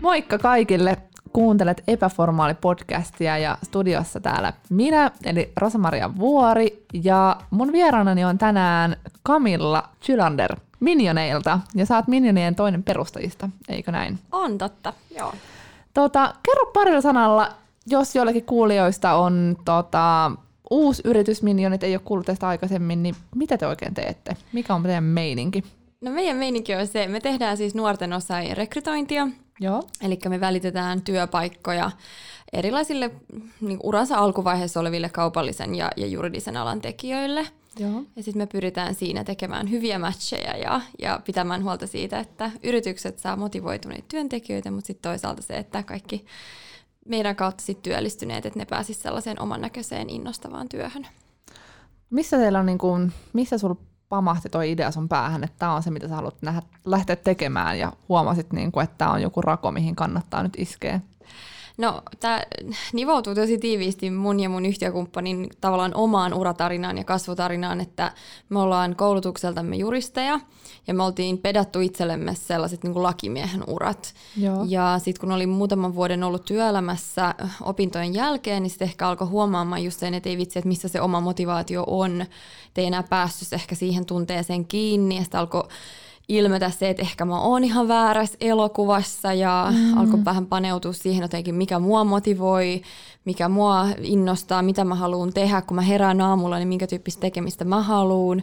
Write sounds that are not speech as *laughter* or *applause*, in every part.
Moikka kaikille! Kuuntelet epäformaali-podcastia ja studiossa täällä minä, eli Rosamaria Vuori, ja mun vieraanani on tänään Camilla Chylander Minioneilta, ja sä oot Minionien toinen perustajista, eikö näin? On totta, joo. Tota, kerro parilla sanalla, jos jollekin kuulijoista on tota, uusi yritys Minionit, ei ole kuullut tästä aikaisemmin, niin mitä te oikein teette? Mikä on teidän meininki? No meidän meininki on se, me tehdään siis nuorten osaajien rekrytointia, Joo. eli me välitetään työpaikkoja erilaisille niin uransa alkuvaiheessa oleville kaupallisen ja, ja juridisen alan tekijöille. Joo. Ja sitten me pyritään siinä tekemään hyviä matcheja ja, ja pitämään huolta siitä, että yritykset saa motivoituneita työntekijöitä, mutta sitten toisaalta se, että kaikki meidän kautta sit työllistyneet, että ne pääsisivät sellaiseen oman näköiseen innostavaan työhön. Missä teillä on, niin kuin, missä sulla pamahti toi idea sun päähän, että tämä on se, mitä sä haluat nähdä, lähteä tekemään ja huomasit, niin kuin, että tämä on joku rako, mihin kannattaa nyt iskeä? No, tämä nivoutuu tosi tiiviisti mun ja mun yhtiökumppanin tavallaan omaan uratarinaan ja kasvutarinaan, että me ollaan koulutukseltamme juristeja ja me oltiin pedattu itsellemme sellaiset niin kuin lakimiehen urat. Joo. Ja sitten kun olin muutaman vuoden ollut työelämässä opintojen jälkeen, niin sitten ehkä alkoi huomaamaan just sen, että ei vitsi, että missä se oma motivaatio on. Te ei enää päässyt ehkä siihen tunteeseen kiinni ja sitten alkoi ilmetä se, että ehkä mä oon ihan väärässä elokuvassa ja mm. alkoi vähän paneutua siihen jotenkin, mikä mua motivoi, mikä mua innostaa, mitä mä haluan tehdä, kun mä herään aamulla, niin minkä tyyppistä tekemistä mä haluan.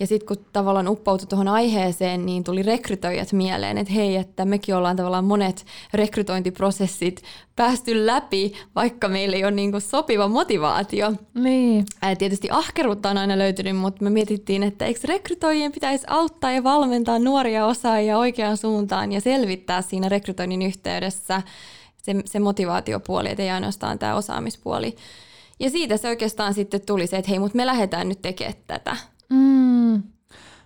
Ja sitten kun tavallaan uppoutui tuohon aiheeseen, niin tuli rekrytoijat mieleen, että hei, että mekin ollaan tavallaan monet rekrytointiprosessit päästy läpi, vaikka meillä ei ole niinku sopiva motivaatio. Niin. Ää, tietysti ahkeruutta on aina löytynyt, mutta me mietittiin, että eikö rekrytoijien pitäisi auttaa ja valmentaa nuoria osaajia oikeaan suuntaan ja selvittää siinä rekrytoinnin yhteydessä se, se motivaatiopuoli, että ei ainoastaan tämä osaamispuoli. Ja siitä se oikeastaan sitten tuli se, että hei, mutta me lähdetään nyt tekemään tätä. Mm.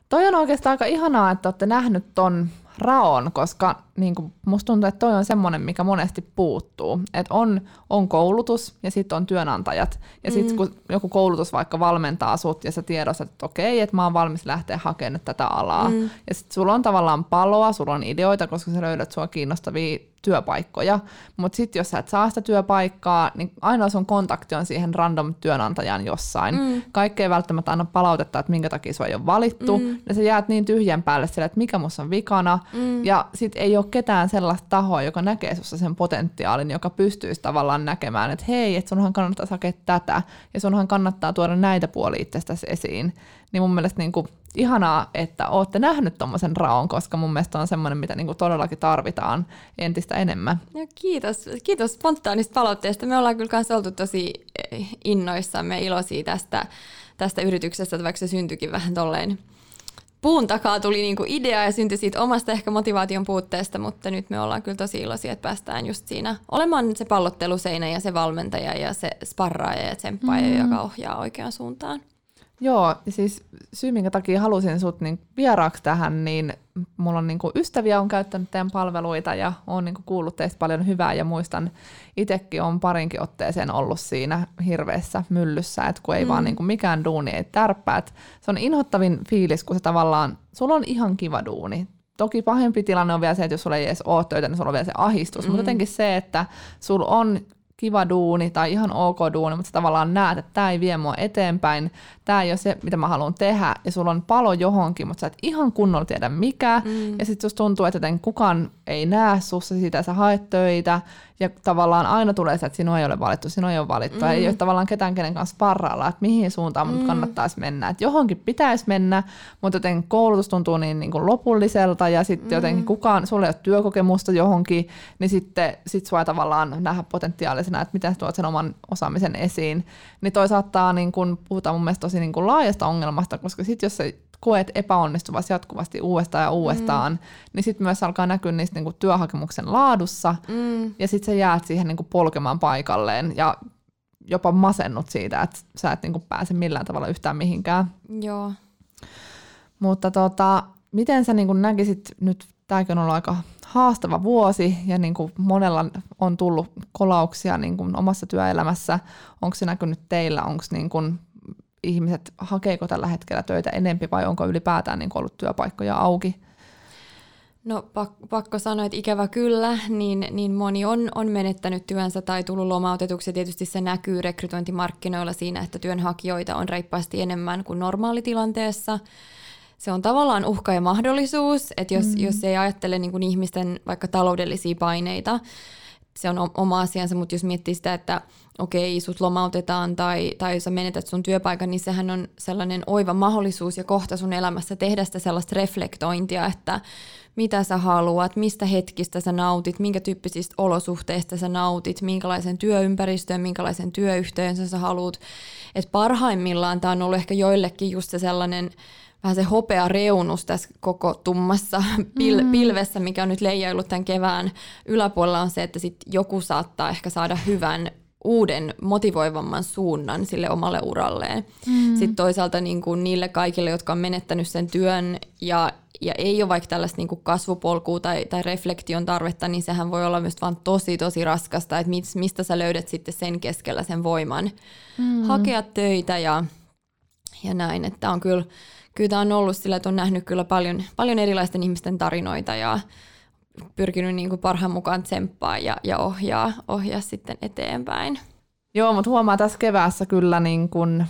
Toi on oikeastaan aika ihanaa, että olette nähnyt ton raon, koska niin kuin, musta tuntuu, että toi on semmoinen, mikä monesti puuttuu. Että on, on koulutus ja sitten on työnantajat. Ja sitten mm. kun joku koulutus vaikka valmentaa sut ja sä tiedostat, että okei, että mä oon valmis lähteä hakemaan tätä alaa. Mm. Ja sitten sulla on tavallaan paloa, sulla on ideoita, koska sä löydät sua kiinnostavia työpaikkoja. Mutta sitten jos sä et saa sitä työpaikkaa, niin ainoa sun kontakti on siihen random työnantajan jossain. Mm. Kaikki ei välttämättä anna palautetta, että minkä takia sua ei ole valittu. Mm. Ja sä jäät niin tyhjän päälle sille, että mikä musta on vikana. Mm. Ja sitten ei ole ketään sellaista tahoa, joka näkee sussa sen potentiaalin, joka pystyisi tavallaan näkemään, että hei, että sunhan kannattaa hakea tätä. Ja sunhan kannattaa tuoda näitä puolia itsestäsi esiin. Niin mun mielestä niin kuin ihanaa, että olette nähnyt tuommoisen raon, koska mun mielestä on semmoinen, mitä niinku todellakin tarvitaan entistä enemmän. No, kiitos. Kiitos spontaanista palautteesta. Me ollaan kyllä kanssa oltu tosi eh, innoissamme ja iloisia tästä, tästä yrityksestä, että vaikka se syntyikin vähän tolleen puun takaa tuli niinku idea ja syntyi siitä omasta ehkä motivaation puutteesta, mutta nyt me ollaan kyllä tosi iloisia, että päästään just siinä olemaan se pallotteluseinä ja se valmentaja ja se sparraaja ja tsemppaaja, mm. joka ohjaa oikeaan suuntaan. Joo, siis syy, minkä takia halusin sut niin vieraaksi tähän, niin mulla on niin kuin ystäviä on käyttänyt teidän palveluita ja on niin kuin kuullut teistä paljon hyvää ja muistan itsekin on parinkin otteeseen ollut siinä hirveässä myllyssä, että kun ei mm. vaan niin kuin mikään duuni ei tärppää. Se on inhottavin fiilis, kun se tavallaan, sulla on ihan kiva duuni. Toki pahempi tilanne on vielä se, että jos sulla ei edes ole töitä, niin sulla on vielä se ahistus. Mm. Mutta jotenkin se, että sulla on kiva duuni tai ihan ok duuni, mutta sä tavallaan näet, että tämä ei vie mua eteenpäin, tämä ei ole se, mitä mä haluan tehdä, ja sulla on palo johonkin, mutta sä et ihan kunnolla tiedä mikä, mm. ja sitten jos tuntuu, että kukaan ei näe sussa sitä, sä haet töitä, ja tavallaan aina tulee se, että sinua ei ole valittu, sinua ei ole valittu, mm. ei ole tavallaan ketään kenen kanssa parrailla, että mihin suuntaan mm. kannattaisi mennä, että johonkin pitäisi mennä, mutta joten koulutus tuntuu niin, niin kuin lopulliselta, ja sitten mm. jotenkin kukaan, sulla ei ole työkokemusta johonkin, niin sitten sit sua tavallaan nähdä potentiaalisena, että miten tuot sen oman osaamisen esiin, niin toi saattaa, niin kuin, puhutaan mun mielestä tosi niin kuin laajasta ongelmasta, koska sitten jos se koet epäonnistuvasti jatkuvasti uudestaan ja uudestaan, mm. niin sitten myös alkaa näkyä niistä niinku työhakemuksen laadussa, mm. ja sitten sä jäät siihen niinku polkemaan paikalleen, ja jopa masennut siitä, että sä et niinku pääse millään tavalla yhtään mihinkään. Joo. Mutta tota, miten sä niinku näkisit nyt, tämäkin on ollut aika haastava vuosi ja niin kuin monella on tullut kolauksia niin kuin omassa työelämässä. Onko se näkynyt teillä? Onko niin kuin ihmiset, hakeeko tällä hetkellä töitä enempi vai onko ylipäätään niin ollut työpaikkoja auki? No pakko sanoa, että ikävä kyllä, niin, niin moni on, on menettänyt työnsä tai tullut lomautetuksi. Tietysti se näkyy rekrytointimarkkinoilla siinä, että työnhakijoita on reippaasti enemmän kuin normaalitilanteessa. Se on tavallaan uhka ja mahdollisuus, että jos, mm. jos ei ajattele niin kuin ihmisten vaikka taloudellisia paineita, se on oma asiansa, mutta jos miettii sitä, että okei, sut lomautetaan tai, tai sä menetät sun työpaikan, niin sehän on sellainen oiva mahdollisuus ja kohta sun elämässä tehdä sitä sellaista reflektointia, että mitä sä haluat, mistä hetkistä sä nautit, minkä tyyppisistä olosuhteista sä nautit, minkälaisen työympäristön, minkälaisen työyhteisön sä haluat. Et parhaimmillaan tämä on ollut ehkä joillekin just se sellainen vähän se hopea reunus tässä koko tummassa *laughs* pil- mm. pilvessä, mikä on nyt leijaillut tämän kevään yläpuolella, on se, että sit joku saattaa ehkä saada hyvän uuden motivoivamman suunnan sille omalle uralleen. Mm. Sitten toisaalta niin kuin niille kaikille, jotka on menettänyt sen työn ja, ja ei ole vaikka tällaista niin kuin kasvupolkua tai, tai reflektion tarvetta, niin sehän voi olla myös vaan tosi tosi raskasta, että mistä sä löydät sitten sen keskellä sen voiman mm. hakea töitä ja, ja näin. Että on kyllä, kyllä tämä on ollut sillä, että on nähnyt kyllä paljon, paljon erilaisten ihmisten tarinoita ja pyrkinyt niin kuin parhaan mukaan tsemppaa ja, ja ohjaa, ohjaa sitten eteenpäin. Joo, mutta huomaa tässä keväässä kyllä niin kuin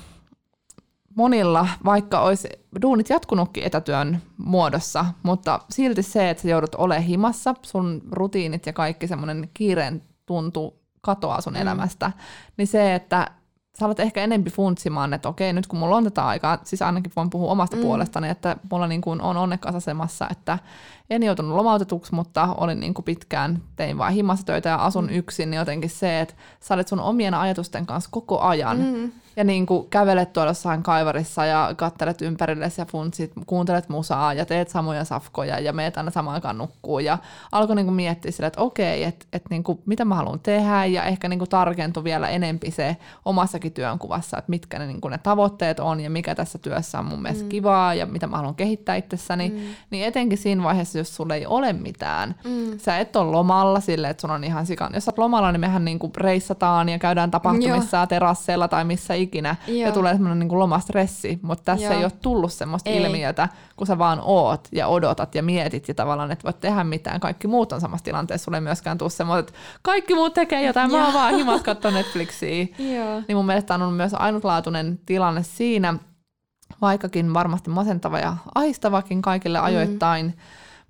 monilla, vaikka olisi duunit jatkunutkin etätyön muodossa, mutta silti se, että sä joudut olemaan himassa, sun rutiinit ja kaikki semmoinen kiireen tuntu katoaa sun mm. elämästä, niin se, että sä alat ehkä enempi funtsimaan, että okei, nyt kun mulla on tätä aikaa, siis ainakin voin puhua omasta mm. puolestani, että mulla niin kuin on onnekkaassa asemassa, että en joutunut lomautetuksi, mutta olin niin kuin pitkään, tein vain himassa töitä ja asun mm. yksin, niin jotenkin se, että sä olet sun omien ajatusten kanssa koko ajan. Mm ja niin kuin kävelet tuolla jossain kaivarissa ja kattelet ympärillesi ja funtsit, kuuntelet musaa ja teet samoja safkoja ja meet aina samaan aikaan nukkuu. Ja alkoi niin kuin miettiä sille, että okei, että, että niin kuin, mitä mä haluan tehdä ja ehkä niin kuin tarkentui vielä enempi se omassakin työnkuvassa, että mitkä ne, niin kuin ne tavoitteet on ja mikä tässä työssä on mun mielestä mm. kivaa ja mitä mä haluan kehittää itsessäni. Mm. Niin etenkin siinä vaiheessa, jos sulla ei ole mitään, mm. sä et ole lomalla silleen, että sun on ihan sikan. Jos sä oot lomalla, niin mehän niin kuin reissataan ja käydään tapahtumissa Joo. terasseilla tai missä ikinä, Joo. ja tulee semmoinen niin lomastressi, mutta tässä Joo. ei ole tullut semmoista ei. ilmiötä, kun sä vaan oot ja odotat ja mietit ja tavallaan et voit tehdä mitään. Kaikki muut on samassa tilanteessa, sulle ei myöskään tule semmoista, että kaikki muut tekee jotain, mä oon vaan himas katsoa Netflixiä. Joo. Niin mun mielestä on ollut myös ainutlaatuinen tilanne siinä, vaikkakin varmasti masentava ja ahistavakin kaikille mm. ajoittain, mm.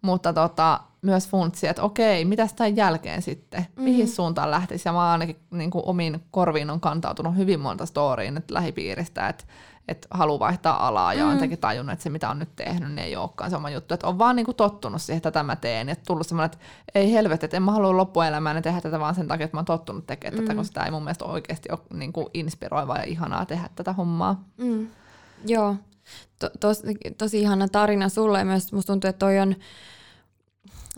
Mutta tota, myös funtsi, että okei, mitä tämän jälkeen sitten, mm. mihin suuntaan lähtisi. Ja mä ainakin niin kuin omiin korviin on kantautunut hyvin monta storyin että lähipiiristä, että että haluaa vaihtaa alaa ja on mm. tajunnut, että se mitä on nyt tehnyt, niin ei olekaan sama juttu. Että on vaan niin kuin tottunut siihen, että tätä mä teen. Ja tullut semmoinen, että ei helvetti, että en mä halua loppuelämään tehdä tätä vaan sen takia, että mä oon tottunut tekemään mm. tätä, koska tämä ei mun mielestä oikeasti ole niin kuin inspiroivaa ja ihanaa tehdä tätä hommaa. Mm. Joo, to, tos, tosi ihana tarina sulle ja myös musta tuntuu, että toi on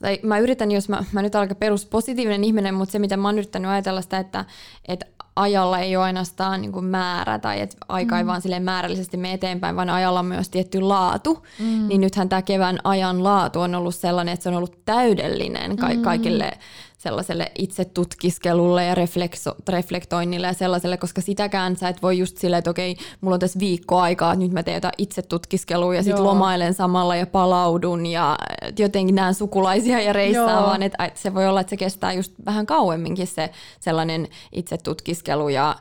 tai mä yritän, jos mä, mä nyt alkaa perus positiivinen ihminen, mutta se mitä mä oon yrittänyt ajatella sitä, että, että ajalla ei ole ainoastaan niin kuin määrä tai että aika ei mm. vaan silleen määrällisesti me eteenpäin, vaan ajalla on myös tietty laatu. Mm. Niin nythän tämä kevään ajan laatu on ollut sellainen, että se on ollut täydellinen ka- mm. Sellaiselle itse tutkiskelulle ja reflekso, reflektoinnille ja sellaiselle, koska sitäkään sä et voi just silleen, että okei, mulla on tässä viikko aikaa, että nyt mä teen jotain itse tutkiskelua ja sitten lomailen samalla ja palaudun ja jotenkin näen sukulaisia ja reissaan, vaan että se voi olla, että se kestää just vähän kauemminkin se sellainen itse tutkiskelu ja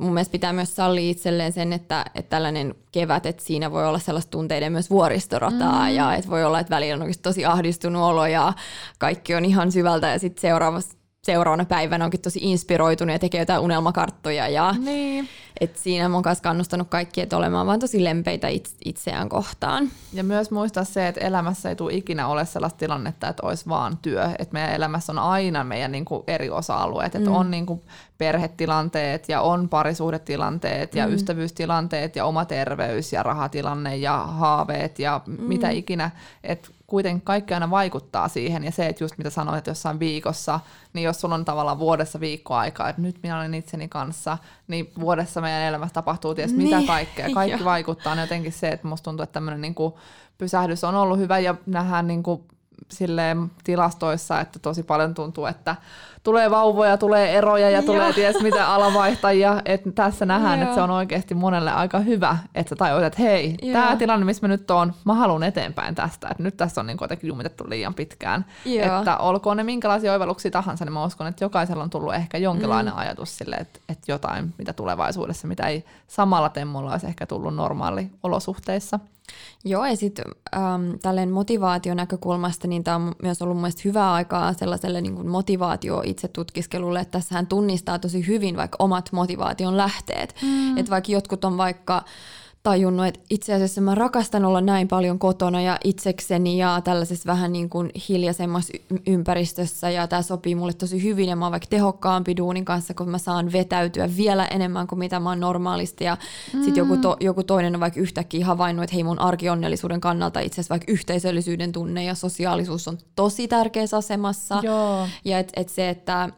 mun mielestä pitää myös sallia itselleen sen, että, että tällainen kevät, että siinä voi olla sellaista tunteiden myös vuoristorataa mm. ja että voi olla, että välillä on tosi ahdistunut olo ja kaikki on ihan syvältä ja sitten seuraavassa seuraavana päivänä onkin tosi inspiroitunut ja tekee jotain unelmakarttoja. Ja niin. Et siinä on myös kannustanut kaikki, että olemaan vaan tosi lempeitä itse, itseään kohtaan. Ja myös muistaa se, että elämässä ei tule ikinä ole sellaista tilannetta, että olisi vaan työ. Että meidän elämässä on aina meidän niin kuin eri osa-alueet. Että mm. on niin kuin perhetilanteet ja on parisuhdetilanteet ja mm. ystävyystilanteet ja oma terveys ja rahatilanne ja haaveet ja mm. mitä ikinä. Että kuitenkin kaikki aina vaikuttaa siihen, ja se, että just mitä sanoit, että jossain viikossa, niin jos sulla on tavallaan vuodessa viikkoaikaa, että nyt minä olen itseni kanssa, niin vuodessa meidän elämässä tapahtuu ties niin. mitä kaikkea. *laughs* Kaikki vaikuttaa, jotenkin se, että musta tuntuu, että tämmöinen niin pysähdys on ollut hyvä, ja nähdään niin kuin silleen tilastoissa, että tosi paljon tuntuu, että tulee vauvoja, tulee eroja ja tulee ties mitä alavaihtajia. Että tässä nähdään, Joo. että se on oikeasti monelle aika hyvä, että tajuat, että hei, tämä tilanne, missä mä nyt oon, mä haluan eteenpäin tästä. Että nyt tässä on niin jotenkin jumitettu liian pitkään. Joo. Että olkoon ne minkälaisia oivalluksia tahansa, niin mä uskon, että jokaisella on tullut ehkä jonkinlainen mm. ajatus sille, että, että jotain, mitä tulevaisuudessa, mitä ei samalla temmolla olisi ehkä tullut normaali olosuhteissa. Joo, ja sitten ähm, tälleen motivaation näkökulmasta, niin tämä on myös ollut mielestäni hyvää aikaa sellaiselle niin motivaatio itse tutkiskelulle, että tässä hän tunnistaa tosi hyvin vaikka omat motivaation lähteet. Mm. Että vaikka jotkut on vaikka tajunnut, että itse asiassa mä rakastan olla näin paljon kotona ja itsekseni ja tällaisessa vähän niin kuin hiljaisemmassa ympäristössä ja tämä sopii mulle tosi hyvin ja mä oon vaikka tehokkaampi duunin kanssa, kun mä saan vetäytyä vielä enemmän kuin mitä mä oon normaalisti ja mm. sitten joku, to, joku toinen on vaikka yhtäkkiä havainnut, että hei mun arkionnellisuuden kannalta itse asiassa vaikka yhteisöllisyyden tunne ja sosiaalisuus on tosi tärkeässä asemassa Joo. ja että et se, että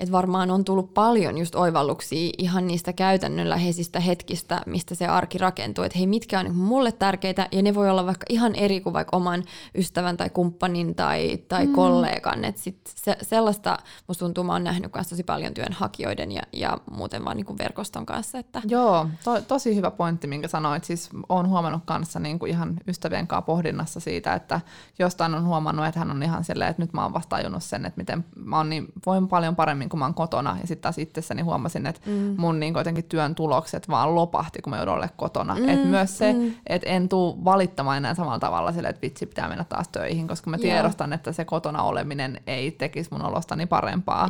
et varmaan on tullut paljon just oivalluksia ihan niistä käytännönläheisistä hetkistä, mistä se arki rakentuu rakentuu, että hei mitkä on niin mulle tärkeitä ja ne voi olla vaikka ihan eri kuin vaikka oman ystävän tai kumppanin tai, tai mm. kollegan. Et sit se, sellaista musta tuntuu, mä oon nähnyt myös tosi paljon työnhakijoiden ja, ja muuten vaan niin verkoston kanssa. Että. Joo, to, tosi hyvä pointti, minkä sanoit. Siis oon huomannut kanssa niin kuin ihan ystävien kanssa pohdinnassa siitä, että jostain on huomannut, että hän on ihan silleen, että nyt mä oon vasta tajunnut sen, että miten mä oon niin, voin paljon paremmin kuin mä oon kotona. Ja sitten taas itsessäni huomasin, että mm. mun niin jotenkin työn tulokset vaan lopahti, kun mä joudun olemaan kotona kotona. Mm, et myös se, mm. että en tuu valittamaan enää samalla tavalla sille, että vitsi pitää mennä taas töihin, koska mä tiedostan, että se kotona oleminen ei tekisi mun olostani parempaa.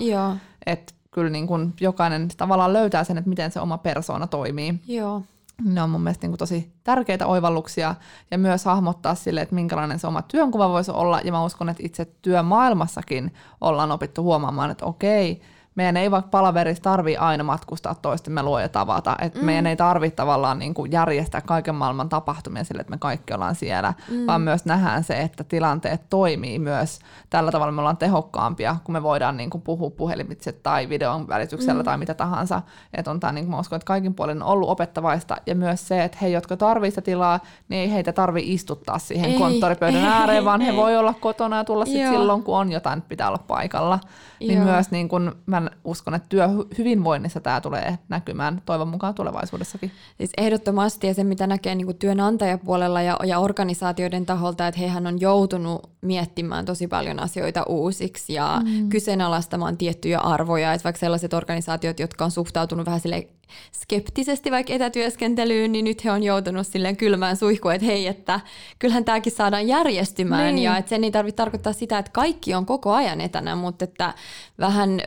Että kyllä niin kun jokainen tavallaan löytää sen, että miten se oma persoona toimii. Joo. Ne on mun mielestä niin tosi tärkeitä oivalluksia ja myös hahmottaa sille, että minkälainen se oma työnkuva voisi olla. Ja mä uskon, että itse työmaailmassakin ollaan opittu huomaamaan, että okei, meidän ei vaikka palaverissa tarvi aina matkustaa toistemme luo ja tavata. Et mm. Meidän ei tarvitse tavallaan niin kuin järjestää kaiken maailman tapahtumia sille, että me kaikki ollaan siellä, mm. vaan myös nähdään se, että tilanteet toimii myös. Tällä tavalla me ollaan tehokkaampia, kun me voidaan niin kuin puhua puhelimitse tai videon välityksellä mm. tai mitä tahansa. Että on tämä, niin kuin mä uskon, että kaikin puolin on ollut opettavaista. Ja myös se, että he, jotka tarvitsevat sitä tilaa, niin ei heitä tarvi istuttaa siihen ei, konttoripöydän ei, ääreen, vaan ei, he voi olla kotona ja tulla sit silloin, kun on jotain, pitää olla paikalla. Niin Joo. Niin myös niin kuin, mä uskon, että työhyvinvoinnissa tämä tulee näkymään toivon mukaan tulevaisuudessakin. Siis ehdottomasti ja se, mitä näkee niin kuin työnantajapuolella ja, ja organisaatioiden taholta, että hehän on joutunut miettimään tosi paljon asioita uusiksi ja mm. kyseenalaistamaan tiettyjä arvoja. Että vaikka sellaiset organisaatiot, jotka on suhtautunut vähän sille skeptisesti vaikka etätyöskentelyyn, niin nyt he on joutunut silleen kylmään suihkuun, että hei, että kyllähän tämäkin saadaan järjestymään niin. ja että sen ei tarvitse tarkoittaa sitä, että kaikki on koko ajan etänä, mutta että vähän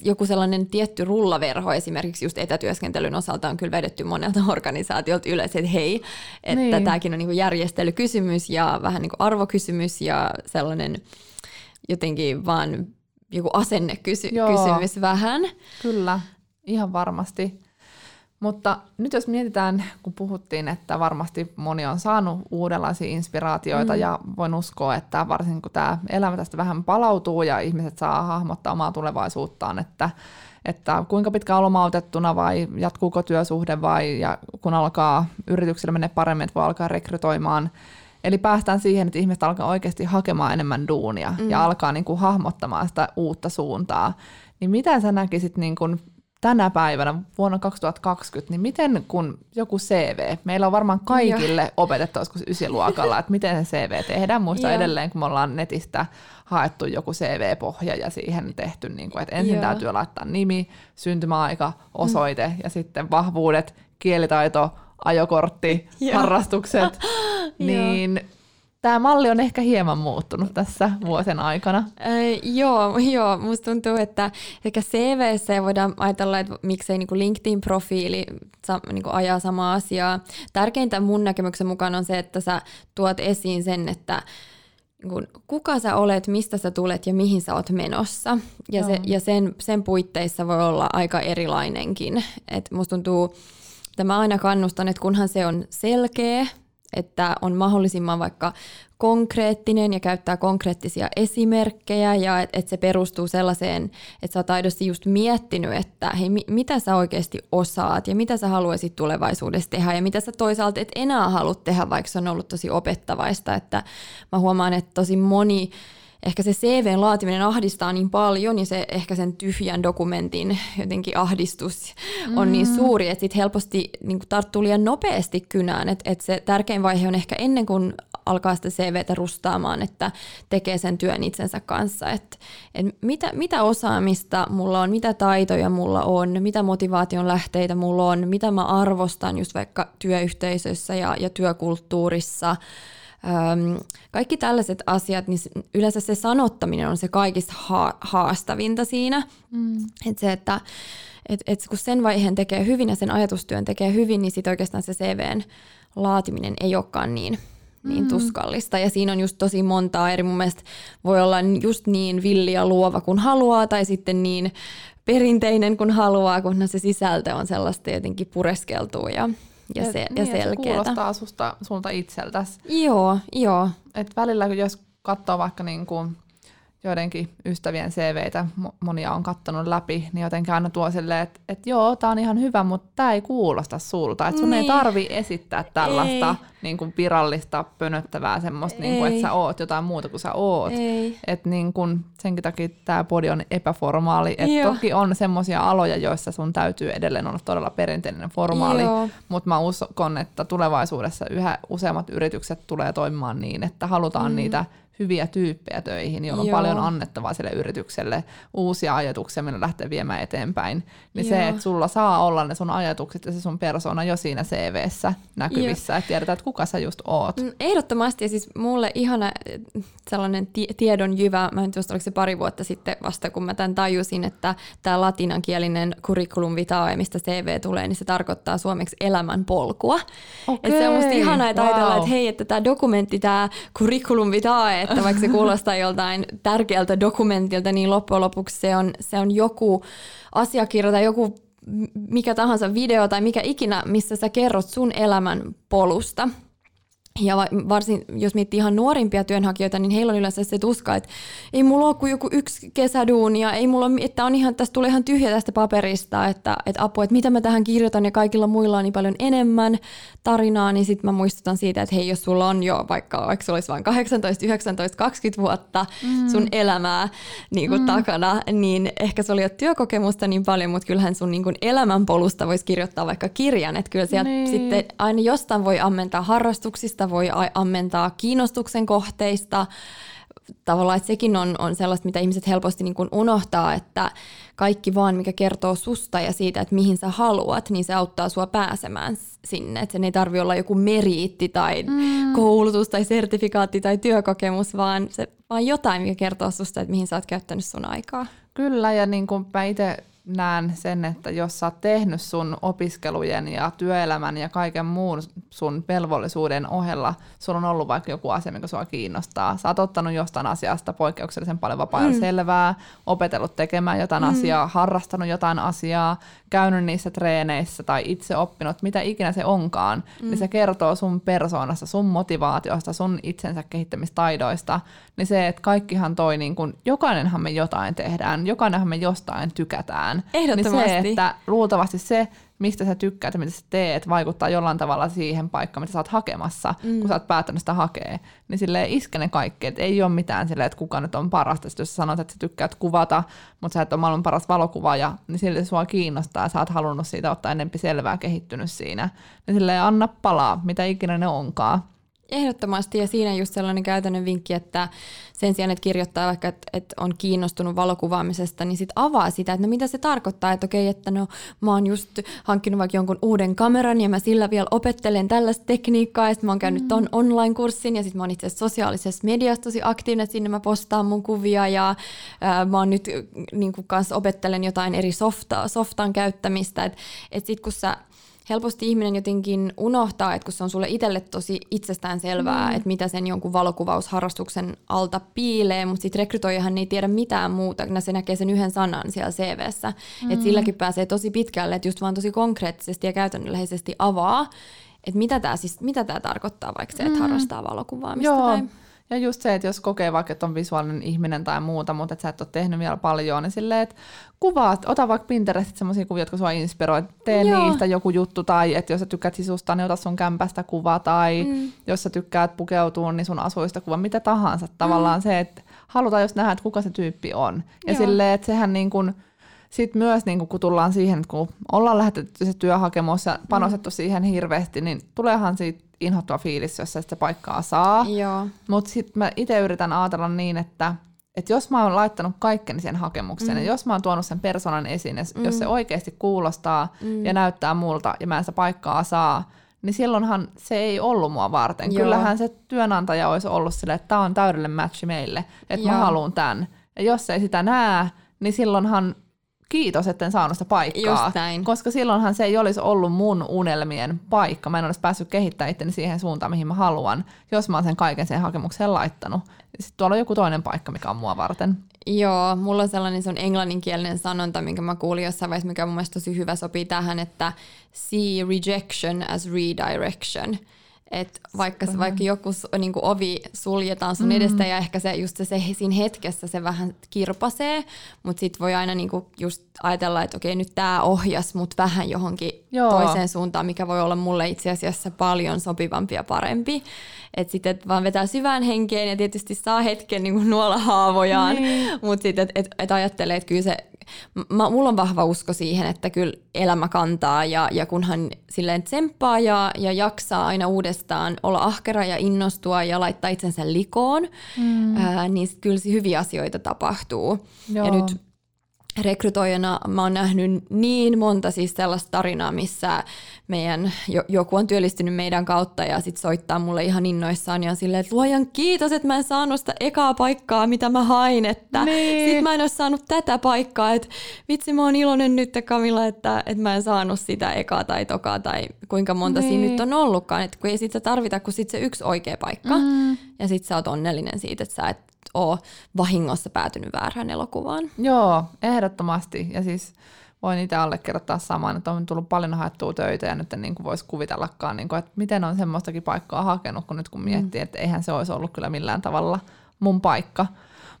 joku sellainen tietty rullaverho esimerkiksi just etätyöskentelyn osalta on kyllä vedetty monelta *laughs* organisaatiolta ylös, että hei, että niin. tämäkin on niin järjestelykysymys ja vähän niin arvokysymys ja sellainen jotenkin vaan joku asennekysymys vähän. Kyllä, ihan varmasti. Mutta nyt jos mietitään, kun puhuttiin, että varmasti moni on saanut uudenlaisia inspiraatioita mm. ja voin uskoa, että varsinkin kun tämä elämä tästä vähän palautuu ja ihmiset saa hahmottaa omaa tulevaisuuttaan, että, että kuinka pitkä on lomautettuna vai jatkuuko työsuhde vai ja kun alkaa yrityksillä menee paremmin, että voi alkaa rekrytoimaan. Eli päästään siihen, että ihmiset alkaa oikeasti hakemaan enemmän duunia mm. ja alkaa niin kuin hahmottamaan sitä uutta suuntaa. Niin mitä sä näkisit niin kuin tänä päivänä vuonna 2020, niin miten kun joku CV, meillä on varmaan kaikille Joo. opetettu joskus ysiluokalla, että miten se CV tehdään. Muista edelleen, kun me ollaan netistä haettu joku CV-pohja ja siihen tehty, niin kuin, että ensin Joo. täytyy laittaa nimi, syntymäaika, osoite mm. ja sitten vahvuudet, kielitaito, ajokortti, *laughs* harrastukset. *laughs* niin tämä malli on ehkä hieman muuttunut tässä vuosien aikana. Äh, joo, *laughs* joo, musta tuntuu, että ehkä CVC voidaan ajatella, että miksei niin LinkedIn-profiili sa, niin ajaa samaa asiaa. Tärkeintä mun näkemyksen mukaan on se, että sä tuot esiin sen, että niin kuka sä olet, mistä sä tulet ja mihin sä oot menossa. Ja, se, ja sen, sen puitteissa voi olla aika erilainenkin. Et musta tuntuu, että mä aina kannustan, että kunhan se on selkeä, että on mahdollisimman vaikka konkreettinen ja käyttää konkreettisia esimerkkejä ja että et se perustuu sellaiseen, että sä oot aidosti just miettinyt, että hei, mi- mitä sä oikeasti osaat ja mitä sä haluaisit tulevaisuudessa tehdä ja mitä sä toisaalta et enää halua tehdä, vaikka se on ollut tosi opettavaista, että mä huomaan, että tosi moni ehkä se CVn laatiminen ahdistaa niin paljon ja se ehkä sen tyhjän dokumentin jotenkin ahdistus on niin mm. suuri, että sit helposti niin tarttuu liian nopeasti kynään. Että et se tärkein vaihe on ehkä ennen kuin alkaa sitä CVtä rustaamaan, että tekee sen työn itsensä kanssa. Että et mitä, mitä osaamista mulla on, mitä taitoja mulla on, mitä motivaation lähteitä mulla on, mitä mä arvostan just vaikka työyhteisössä ja, ja työkulttuurissa – Öm, kaikki tällaiset asiat, niin yleensä se sanottaminen on se kaikista ha- haastavinta siinä. Mm. Et se, että et, et kun sen vaiheen tekee hyvin ja sen ajatustyön tekee hyvin, niin sitten oikeastaan se CVn laatiminen ei olekaan niin, niin mm. tuskallista. Ja siinä on just tosi montaa eri. Mun mielestä voi olla just niin villi ja luova kuin haluaa, tai sitten niin perinteinen kuin haluaa, kunhan se sisältö on sellaista jotenkin pureskeltua ja ja, se, ja niin, Se kuulostaa susta, sulta itseltäsi. Joo, joo. Et välillä jos katsoo vaikka niin kuin joidenkin ystävien CVitä, monia on kattonut läpi, niin jotenkin aina tuo silleen, että, että joo, tämä on ihan hyvä, mutta tämä ei kuulosta sulta. Että sun niin. ei tarvi esittää tällaista niin kuin virallista, pönöttävää semmoista, niin kuin, että sä oot jotain muuta kuin sä oot. Että niin kuin, senkin takia tämä podi on epäformaali. Että toki on semmoisia aloja, joissa sun täytyy edelleen olla todella perinteinen formaali, mutta mä uskon, että tulevaisuudessa yhä useammat yritykset tulee toimimaan niin, että halutaan mm. niitä hyviä tyyppejä töihin, joilla on Joo. paljon annettavaa sille yritykselle, uusia ajatuksia, millä lähtee viemään eteenpäin. Niin Joo. se, että sulla saa olla ne sun ajatukset ja se sun persona jo siinä CVssä näkyvissä, että tiedetään, että kuka sä just oot. Mm, ehdottomasti, ja siis mulle ihana eh, sellainen t- tiedon jyvä, mä en tiedä, oliko se pari vuotta sitten vasta, kun mä tämän tajusin, että tämä latinankielinen curriculum vitae, mistä CV tulee, niin se tarkoittaa suomeksi elämän polkua. Okay. Että se on musta ihana, että wow. ajatellaan, että hei, että tämä dokumentti, tämä curriculum vitae, että vaikka se kuulostaa joltain tärkeältä dokumentilta, niin loppujen lopuksi se on, se on joku asiakirja tai joku mikä tahansa video tai mikä ikinä, missä sä kerrot sun elämän polusta. Ja varsin, jos miettii ihan nuorimpia työnhakijoita, niin heillä on yleensä se tuska, että ei mulla ole kuin joku yksi kesäduuni ja ei mulla ole, että on ihan, tästä tulee ihan tyhjä tästä paperista, että, että apua, että mitä mä tähän kirjoitan ja kaikilla muilla on niin paljon enemmän tarinaa, niin sitten mä muistutan siitä, että hei, jos sulla on jo vaikka, vaikka sulla olisi vain 18, 19, 20 vuotta mm. sun elämää niin kuin mm. takana, niin ehkä sulla ei ole työkokemusta niin paljon, mutta kyllähän sun niin kuin elämänpolusta voisi kirjoittaa vaikka kirjan, että kyllä sieltä niin. sitten aina jostain voi ammentaa harrastuksista, voi ammentaa kiinnostuksen kohteista. Tavallaan, että sekin on, on sellaista, mitä ihmiset helposti niin kuin unohtaa, että kaikki vaan, mikä kertoo susta ja siitä, että mihin sä haluat, niin se auttaa sua pääsemään sinne. Että sen ei tarvi olla joku meriitti tai mm. koulutus tai sertifikaatti tai työkokemus, vaan, se, vaan jotain, mikä kertoo susta, että mihin sä oot käyttänyt sun aikaa. Kyllä, ja niin kuin mä itse näen sen, että jos sä oot tehnyt sun opiskelujen ja työelämän ja kaiken muun sun velvollisuuden ohella, sulla on ollut vaikka joku asia, mikä sua kiinnostaa. Sä oot ottanut jostain asiasta poikkeuksellisen paljon vapaa mm. selvää, opetellut tekemään jotain mm. asiaa, harrastanut jotain asiaa, käynyt niissä treeneissä tai itse oppinut, mitä ikinä se onkaan, niin mm. niin se kertoo sun persoonasta, sun motivaatiosta, sun itsensä kehittämistaidoista, niin se, että kaikkihan toi, niin kun, jokainenhan me jotain tehdään, jokainenhan me jostain tykätään. Ehdottomasti. Niin se, että luultavasti se, mistä sä tykkäät ja mitä sä teet, vaikuttaa jollain tavalla siihen paikkaan, mitä sä oot hakemassa, mm. kun sä oot päättänyt sitä hakea. Niin silleen iske ne kaikki, että ei ole mitään silleen, että kuka nyt on parasta. Sitten jos sä sanot, että sä tykkäät kuvata, mutta sä et ole maailman paras valokuvaaja, niin silti sua kiinnostaa ja sä oot halunnut siitä ottaa enempi selvää, kehittynyt siinä. Niin silleen anna palaa, mitä ikinä ne onkaan. Ehdottomasti ja siinä just sellainen käytännön vinkki, että sen sijaan, että kirjoittaa vaikka, että, että on kiinnostunut valokuvaamisesta, niin sitten avaa sitä, että no mitä se tarkoittaa, että okei, että no mä oon just hankkinut vaikka jonkun uuden kameran ja mä sillä vielä opettelen tällaista tekniikkaa ja sitten mä oon käynyt ton mm. online-kurssin ja sitten mä oon itse asiassa sosiaalisessa mediassa tosi aktiivinen, että sinne mä postaan mun kuvia ja ää, mä oon nyt niin kanssa opettelen jotain eri softaa, softan käyttämistä, että et sitten kun sä helposti ihminen jotenkin unohtaa, että kun se on sulle itselle tosi itsestään selvää, mm. että mitä sen jonkun valokuvausharrastuksen alta piilee, mutta sitten rekrytoijahan ei tiedä mitään muuta, kun se näkee sen yhden sanan siellä CVssä. Mm. Että silläkin pääsee tosi pitkälle, että just vaan tosi konkreettisesti ja käytännöllisesti avaa, että mitä tämä siis, mitä tää tarkoittaa vaikka se, että mm. harrastaa valokuvaamista. Joo. Tai... Ja just se, että jos kokee vaikka, että on visuaalinen ihminen tai muuta, mutta että sä et ole tehnyt vielä paljon, niin silleen, että kuvaat, ota vaikka Pinterestit semmoisia kuvia, jotka sua inspiroi, tee Joo. niistä joku juttu, tai että jos sä tykkäät sisusta, niin ota sun kämpästä kuva, tai mm. jos sä tykkäät pukeutua, niin sun asuista kuva, mitä tahansa. Tavallaan mm. se, että halutaan just nähdä, että kuka se tyyppi on. Ja Joo. silleen, että sehän niin kuin, sitten myös niin kun tullaan siihen, että kun ollaan lähetetty se työhakemus ja panostettu mm. siihen hirveästi, niin tuleehan siitä inhottava fiilis, jos se paikkaa saa. Mutta sitten mä itse yritän ajatella niin, että että jos mä oon laittanut kaikkeni sen hakemukseen, mm. ja jos mä oon tuonut sen persoonan esiin, ja mm. jos se oikeasti kuulostaa mm. ja näyttää multa, ja mä en sitä paikkaa saa, niin silloinhan se ei ollut mua varten. Joo. Kyllähän se työnantaja olisi ollut silleen, että tämä on täydellinen matchi meille, että Joo. mä haluan tämän. Ja jos ei sitä näe, niin silloinhan kiitos, että en saanut sitä paikkaa. Just näin. Koska silloinhan se ei olisi ollut mun unelmien paikka. Mä en olisi päässyt kehittämään itteni siihen suuntaan, mihin mä haluan, jos mä oon sen kaiken sen hakemukseen laittanut. Sitten tuolla on joku toinen paikka, mikä on mua varten. Joo, mulla on sellainen se on englanninkielinen sanonta, minkä mä kuulin jossain vaiheessa, mikä mun mielestä tosi hyvä sopii tähän, että see rejection as redirection. Et vaikka, mm. vaikka joku niin kuin ovi suljetaan sun mm. edestä ja ehkä se just se, se siinä hetkessä se vähän kirpasee, mutta sitten voi aina niin kuin just ajatella, että okei nyt tämä ohjas mut vähän johonkin Joo. toiseen suuntaan, mikä voi olla mulle itse asiassa paljon sopivampi ja parempi. Että sitten et vaan vetää syvään henkeen ja tietysti saa hetken niin kuin nuolla haavojaan, niin. mutta sitten et, et, et ajattelee, että kyllä se mä, mulla on vahva usko siihen, että kyllä elämä kantaa ja, ja kunhan silleen tsemppaa ja, ja jaksaa aina uudestaan olla ahkera ja innostua ja laittaa itsensä likoon, mm. ää, niin kyllä hyviä asioita tapahtuu. Joo. Ja nyt rekrytoijana mä oon nähnyt niin monta siis sellaista tarinaa, missä meidän, joku on työllistynyt meidän kautta ja sitten soittaa mulle ihan innoissaan ja on silleen, että luojan kiitos, että mä en saanut sitä ekaa paikkaa, mitä mä hain, että niin. sit mä en ole saanut tätä paikkaa, että vitsi mä oon iloinen nyt Kamilla, että, että mä en saanut sitä ekaa tai tokaa tai kuinka monta niin. siinä nyt on ollutkaan, että kun ei sitä tarvita kuin sit se yksi oikea paikka mm. ja sit sä oot onnellinen siitä, että sä et ole vahingossa päätynyt väärään elokuvaan. Joo, ehdottomasti. Ja siis voin itse allekirjoittaa saman, että on tullut paljon haettua töitä ja nyt en niin kuin voisi kuvitellakaan, niin kuin, että miten on semmoistakin paikkaa hakenut, kun nyt kun miettii, mm. että eihän se olisi ollut kyllä millään tavalla mun paikka.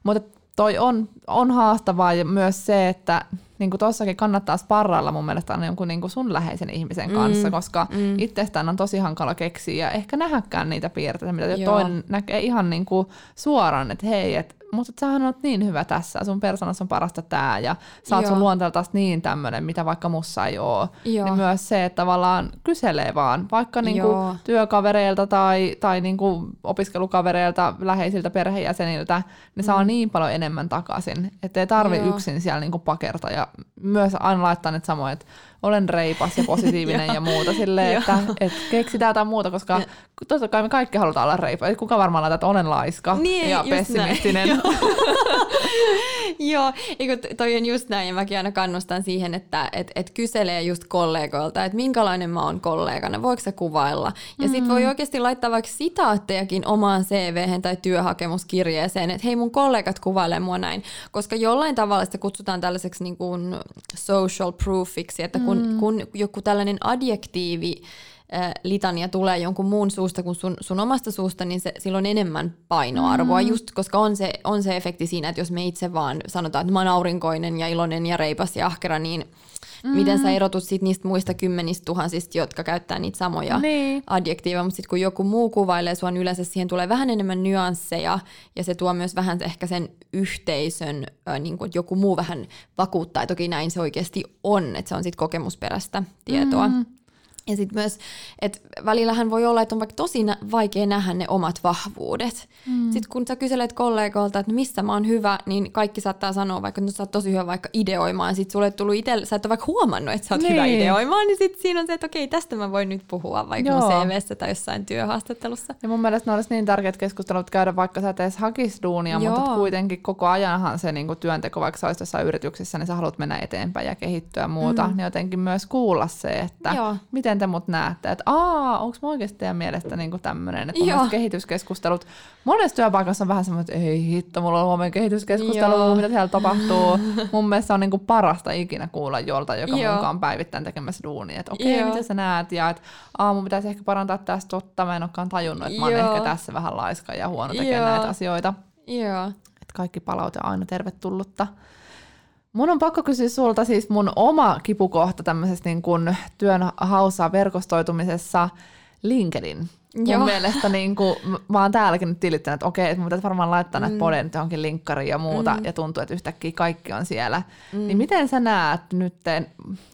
Mutta toi on, on haastavaa ja myös se, että niin kuin tossakin kannattaa sparrailla mun mielestä aina jonkun niin kuin sun läheisen ihmisen kanssa, mm, koska mm. itsestään on tosi hankala keksiä ja ehkä nähdäkään niitä piirteitä, mitä Joo. toinen näkee ihan niin kuin suoraan, että hei, että mutta sähän oot niin hyvä tässä, sun persoonassa on parasta tää ja sä oot sun luonteelta niin tämmöinen, mitä vaikka mussa ei oo. Niin myös se, että tavallaan kyselee vaan, vaikka niinku työkavereilta tai, tai niinku opiskelukavereilta, läheisiltä perheenjäseniltä, niin mm. saa niin paljon enemmän takaisin, että ei tarvi Joo. yksin siellä niinku pakerta ja myös aina laittaa ne samoin, että olen reipas ja positiivinen *laughs* ja muuta silleen, että, että keksitään jotain muuta, koska totta kai me kaikki halutaan olla reipas. Kuka varmaan laittaa, että olen laiska niin, ja pessimistinen. *laughs* *laughs* Joo, toi on just näin ja mäkin aina kannustan siihen, että et, et kyselee just kollegoilta, että minkälainen mä oon kollegana, voiko se kuvailla. Ja mm. sit voi oikeasti laittaa vaikka sitaattejakin omaan cv tai työhakemuskirjeeseen, että hei mun kollegat kuvailee mua näin, koska jollain tavalla sitä kutsutaan tällaiseksi niin kuin social proofiksi, että kun, mm. kun joku tällainen adjektiivi litania tulee jonkun muun suusta kuin sun, sun omasta suusta, niin se, sillä on enemmän painoarvoa, mm. just koska on se, on se efekti siinä, että jos me itse vaan sanotaan, että mä oon aurinkoinen ja iloinen ja reipas ja ahkera, niin mm. miten sä erotut sit niistä muista kymmenistä tuhansista, jotka käyttää niitä samoja niin. adjektiiveja, mutta sitten kun joku muu kuvailee sua, niin yleensä siihen tulee vähän enemmän nyansseja ja se tuo myös vähän ehkä sen yhteisön, äh, niin kuin joku muu vähän vakuuttaa, että okei näin se oikeasti on, että se on sitten kokemusperäistä tietoa. Mm. Ja sitten myös, että välillähän voi olla, että on vaikka tosi vaikea nähdä ne omat vahvuudet. Mm. Sitten kun sä kyselet kollegoilta, että missä mä oon hyvä, niin kaikki saattaa sanoa vaikka, että no, sä oot tosi hyvä vaikka ideoimaan. Sitten sulle tullut itse, sä et ole vaikka huomannut, että sä oot niin. hyvä ideoimaan, niin sitten siinä on se, että okei, tästä mä voin nyt puhua vaikka Joo. mun CVssä tai jossain työhaastattelussa. Ja mun mielestä ne olisi niin tärkeät keskustelut käydä, vaikka sä et edes hakis duunia, Joo. mutta kuitenkin koko ajanhan se niin työnteko, vaikka sä olisit jossain yrityksessä, niin sä haluat mennä eteenpäin ja kehittyä muuta, mm. niin jotenkin myös kuulla se, että Joo. miten miten te mut näette, että aa, onko mä oikeasti teidän mielestä niinku tämmöinen, että mun kehityskeskustelut, monessa työpaikassa on vähän semmoinen, että ei hitto, mulla on huomenna kehityskeskustelu, Joo. mitä siellä tapahtuu. mun mielestä on niinku parasta ikinä kuulla jolta, joka Joo. mukaan päivittäin tekemässä duunia, että okei, okay, mitä sä näet, ja että aa, mun pitäisi ehkä parantaa tästä totta, mä en olekaan tajunnut, että mä oon ehkä tässä vähän laiska ja huono tekemään näitä asioita. Joo. Että kaikki palaute on aina tervetullutta. Mun on pakko kysyä sulta siis mun oma kipukohta tämmöisessä niin kuin työn haussa verkostoitumisessa LinkedIn. Mun Joo. mielestä niin kuin, mä oon täälläkin nyt tilittänyt, että okei, että mun pitäisi varmaan laittaa mm. näitä poden johonkin linkkariin ja muuta, mm. ja tuntuu, että yhtäkkiä kaikki on siellä. Mm. Niin miten sä näet nyt,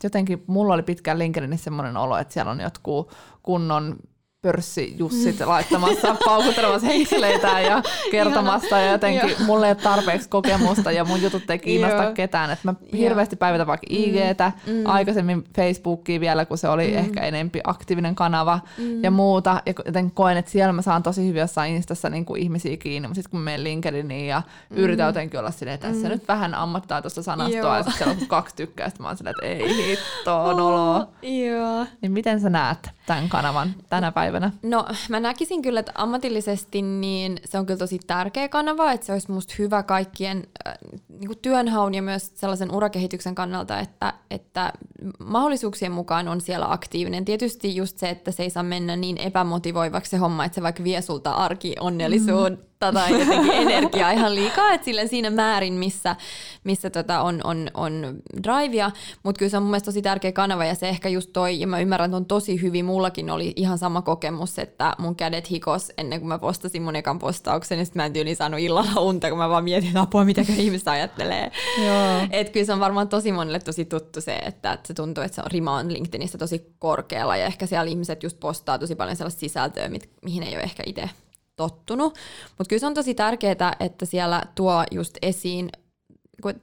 jotenkin mulla oli pitkään LinkedInissä semmoinen olo, että siellä on jotkut kunnon pörssijussit laittamassa, *laughs* paukuttelemassa henkseleitä ja kertomassa ja jotenkin Joo. mulle ei ole tarpeeksi kokemusta ja mun jutut ei kiinnosta ketään. Et mä hirveästi päivitän vaikka mm. IGtä, mm. aikaisemmin Facebookia vielä, kun se oli mm. ehkä enempi aktiivinen kanava mm. ja muuta. Ja joten koen, että siellä mä saan tosi hyvin jossain Instassa niin kuin ihmisiä kiinni, mutta sitten kun mä menen LinkedIniin ja mm. yritän jotenkin olla silleen, että tässä mm. nyt vähän ammattaa tuosta sanastoa Joo. ja sitten siellä on kaksi tykkää, mä oon silleen, että ei hitto, nolo. Joo. Niin miten sä näet tämän kanavan tänä päivänä? No mä näkisin kyllä, että ammatillisesti niin se on kyllä tosi tärkeä kanava, että se olisi musta hyvä kaikkien äh, niin kuin työnhaun ja myös sellaisen urakehityksen kannalta, että, että mahdollisuuksien mukaan on siellä aktiivinen. Tietysti just se, että se ei saa mennä niin epämotivoivaksi se homma, että se vaikka vie sulta arkionnellisuutta mm tai jotenkin energiaa ihan liikaa, että sille siinä määrin, missä, missä tota on, on, on drivea, mutta kyllä se on mun mielestä tosi tärkeä kanava ja se ehkä just toi, ja mä ymmärrän on tosi hyvin, mullakin oli ihan sama kokemus, että mun kädet hikos ennen kuin mä postasin mun ekan postauksen, ja sitten mä en tyyli saanut illalla unta, kun mä vaan mietin, että apua, mitä ihmiset ajattelee. että kyllä se on varmaan tosi monelle tosi tuttu se, että, että se tuntuu, että se on rima on LinkedInissä tosi korkealla, ja ehkä siellä ihmiset just postaa tosi paljon sellaista sisältöä, mihin ei ole ehkä itse tottunut. Mutta kyllä se on tosi tärkeää, että siellä tuo just esiin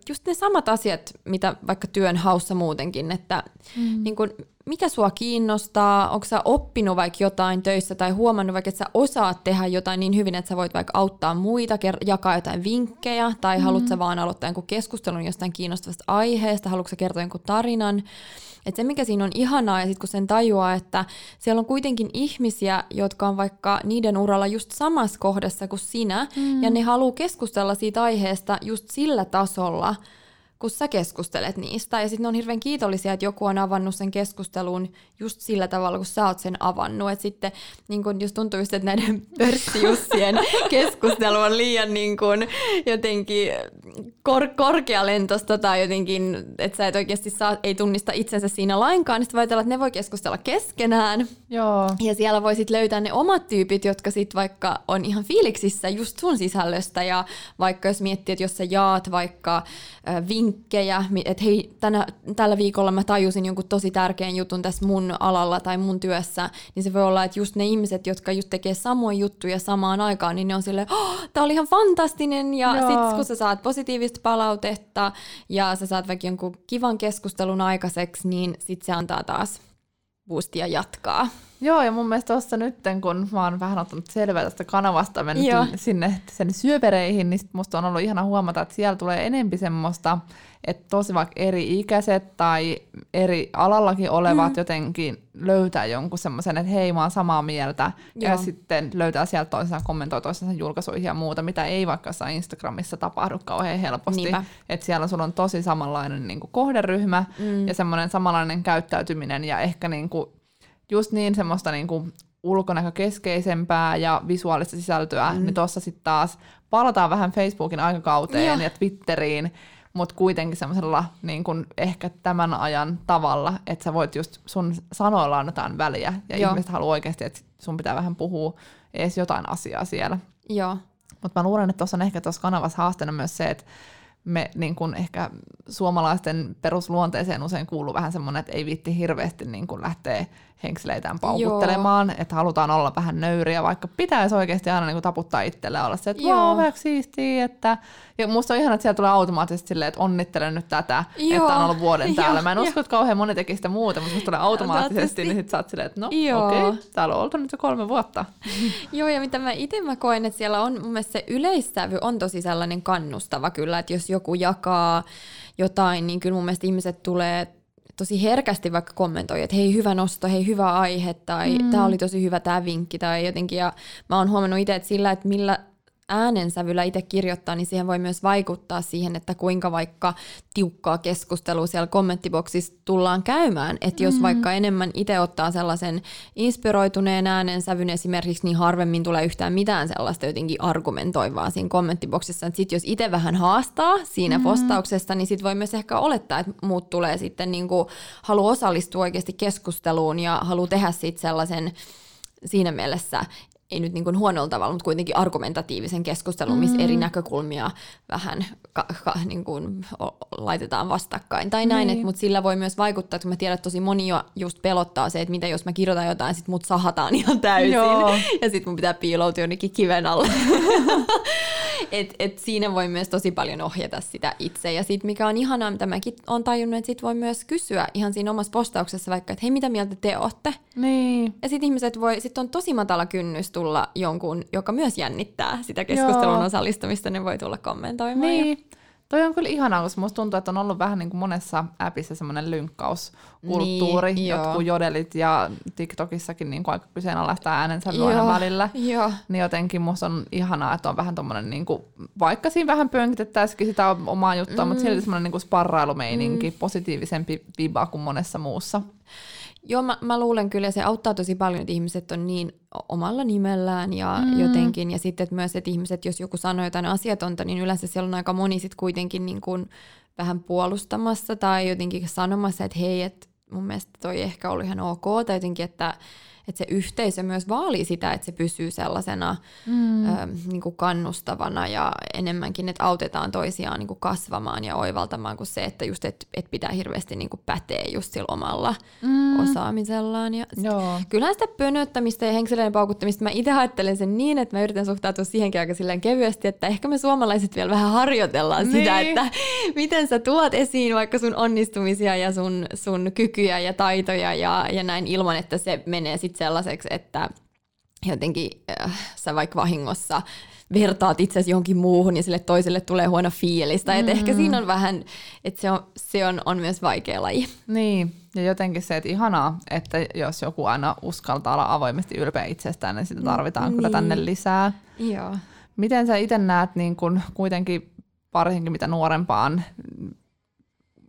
just ne samat asiat, mitä vaikka työn haussa muutenkin, että mm. niin kun, mikä sua kiinnostaa, onko sä oppinut vaikka jotain töissä tai huomannut vaikka, että sä osaat tehdä jotain niin hyvin, että sä voit vaikka auttaa muita, jakaa jotain vinkkejä, tai mm. haluat sä vaan aloittaa jonkun keskustelun jostain kiinnostavasta aiheesta, haluatko sä kertoa jonkun tarinan, et se, mikä siinä on ihanaa, ja sitten kun sen tajuaa, että siellä on kuitenkin ihmisiä, jotka on vaikka niiden uralla just samassa kohdassa kuin sinä, mm. ja ne haluaa keskustella siitä aiheesta just sillä tasolla, kun sä keskustelet niistä. Ja sitten ne on hirveän kiitollisia, että joku on avannut sen keskustelun just sillä tavalla, kun sä oot sen avannut. Et sitten niin kun just tuntuu just, että näiden *laughs* pörssijussien keskustelu on liian niin kun, jotenkin kor- korkealentosta tai jotenkin, että sä et oikeasti saa, ei tunnista itsensä siinä lainkaan, niin sitten voi ajatella, että ne voi keskustella keskenään. Joo. Ja siellä voi sitten löytää ne omat tyypit, jotka sitten vaikka on ihan fiiliksissä just sun sisällöstä ja vaikka jos miettii, että jos sä jaat vaikka äh, vinkkejä, että hei, tänä, tällä viikolla mä tajusin jonkun tosi tärkeän jutun tässä mun alalla tai mun työssä, niin se voi olla, että just ne ihmiset, jotka just tekee samoja juttuja samaan aikaan, niin ne on silleen, oh, tää oli ihan fantastinen. Ja sitten kun sä saat positiivista palautetta ja sä saat vaikka jonkun kivan keskustelun aikaiseksi, niin sitten se antaa taas boostia jatkaa. Joo, ja mun mielestä tuossa nyt, kun mä oon vähän ottanut selvää tästä kanavasta, mennyt Joo. sinne sen syöpereihin, niin musta on ollut ihana huomata, että siellä tulee enempi semmoista, että tosi vaikka eri ikäiset tai eri alallakin olevat mm. jotenkin löytää jonkun semmoisen, että hei, mä oon samaa mieltä, Joo. ja sitten löytää sieltä toisensa, kommentoi toisensa julkaisuihin ja muuta, mitä ei vaikka Instagramissa tapahdu kauhean helposti. Että siellä sulla on tosi samanlainen niin kuin kohderyhmä mm. ja semmoinen samanlainen käyttäytyminen ja ehkä niin kuin just niin semmoista niin kuin ulkonäkökeskeisempää ja visuaalista sisältöä, mm. niin tuossa sitten taas palataan vähän Facebookin aikakauteen ja, ja Twitteriin, mutta kuitenkin semmoisella niin kuin ehkä tämän ajan tavalla, että sä voit just sun sanoilla on jotain väliä ja Joo. ihmiset haluaa oikeasti, että sun pitää vähän puhua edes jotain asiaa siellä. Joo. Mutta mä luulen, että tuossa on ehkä tuossa kanavassa haasteena myös se, että me niin kuin ehkä suomalaisten perusluonteeseen usein kuuluu vähän semmoinen, että ei viitti hirveästi niin kuin lähteä henkseleitään paukuttelemaan, Joo. että halutaan olla vähän nöyriä, vaikka pitäisi oikeasti aina niin kuin taputtaa itselle olla se, että vau, wow, siistiä, että ja musta on ihana, että siellä tulee automaattisesti silleen, että onnittelen nyt tätä, Joo. että on ollut vuoden *laughs* täällä. Mä en usko, että kauhean moni tekee sitä muuta, mutta musta tulee automaattisesti, niin sit sä oot silleen, että no okei, okay, täällä on oltu nyt jo kolme vuotta. *laughs* Joo, ja mitä mä itse mä koen, että siellä on mun mielestä se yleissävy on tosi sellainen kannustava kyllä, että jos joku jakaa jotain, niin kyllä mun mielestä ihmiset tulee tosi herkästi vaikka kommentoi, että hei hyvä nosto, hei hyvä aihe tai mm. tämä oli tosi hyvä tämä vinkki tai jotenkin. Ja mä oon huomannut itse, että sillä, että millä äänensävyllä itse kirjoittaa, niin siihen voi myös vaikuttaa siihen, että kuinka vaikka tiukkaa keskustelua siellä kommenttiboksissa tullaan käymään. Että jos mm. vaikka enemmän itse ottaa sellaisen inspiroituneen äänensävyn esimerkiksi, niin harvemmin tulee yhtään mitään sellaista jotenkin argumentoivaa siinä kommenttiboksissa. Sitten jos itse vähän haastaa siinä mm. postauksessa, niin sitten voi myös ehkä olettaa, että muut tulee sitten niin kuin haluaa osallistua oikeasti keskusteluun ja haluaa tehdä sitten sellaisen siinä mielessä ei nyt niin kuin huonolla tavalla, mutta kuitenkin argumentatiivisen keskustelun, missä mm. eri näkökulmia vähän ka, ka, niin kuin laitetaan vastakkain tai näin, niin. mutta sillä voi myös vaikuttaa, että mä tiedän, että tosi moni jo just pelottaa se, että mitä jos mä kirjoitan jotain, sit mut sahataan ihan täysin Joo. *laughs* ja sitten mun pitää piiloutua jonnekin kiven alle. *laughs* et, et siinä voi myös tosi paljon ohjata sitä itse ja sitten mikä on ihanaa, mitä mäkin on tajunnut, että sit voi myös kysyä ihan siinä omassa postauksessa vaikka, että hei mitä mieltä te olette? Niin. Ja sitten ihmiset voi, sitten on tosi matala kynnys tulla jonkun, joka myös jännittää sitä keskustelun Joo. osallistumista, ne voi tulla kommentoimaan. Niin. Ja... Toi on kyllä ihanaa, koska musta tuntuu, että on ollut vähän niin kuin monessa appissa semmoinen lynkkauskulttuuri, niin, jotkut jodelit ja TikTokissakin niin kuin aika kyseenalaistaa äänensä aina välillä. Jo. Niin jotenkin musta on ihanaa, että on vähän tommonen, niin kuin, vaikka siinä vähän pönkitettäisikin sitä omaa juttua, mm. mutta silti semmoinen niin sparrailumeininki, mm. positiivisempi viba kuin monessa muussa. Joo, mä, mä luulen kyllä, se auttaa tosi paljon, että ihmiset on niin omalla nimellään ja mm. jotenkin. Ja sitten että myös, että ihmiset, jos joku sanoo jotain asiatonta, niin yleensä siellä on aika moni sitten kuitenkin niin kuin vähän puolustamassa tai jotenkin sanomassa, että hei, että mun mielestä toi ehkä ollut ihan ok, tai jotenkin, että että se yhteisö myös vaalii sitä, että se pysyy sellaisena mm. ö, niin kuin kannustavana ja enemmänkin, että autetaan toisiaan niin kuin kasvamaan ja oivaltamaan kuin se, että just et, et pitää hirveästi niin kuin päteä just sillä omalla mm. osaamisellaan. Ja Joo. Kyllähän sitä pönöttämistä ja henkselöiden paukuttamista mä itse ajattelen sen niin, että mä yritän suhtautua siihenkin aika silleen kevyesti, että ehkä me suomalaiset vielä vähän harjoitellaan niin. sitä, että miten sä tuot esiin vaikka sun onnistumisia ja sun, sun kykyjä ja taitoja ja, ja näin ilman, että se menee sitten sit sellaiseksi, että jotenkin äh, sä vaikka vahingossa vertaat itsesi johonkin muuhun ja sille toiselle tulee huono fiilis. Tai mm. ehkä siinä on vähän, että se, on, se on, on myös vaikea laji. Niin, ja jotenkin se, että ihanaa, että jos joku aina uskaltaa olla avoimesti ylpeä itsestään, niin sitä tarvitaan niin. kyllä tänne lisää. Joo. Miten sä itse näet niin kun kuitenkin varsinkin mitä nuorempaan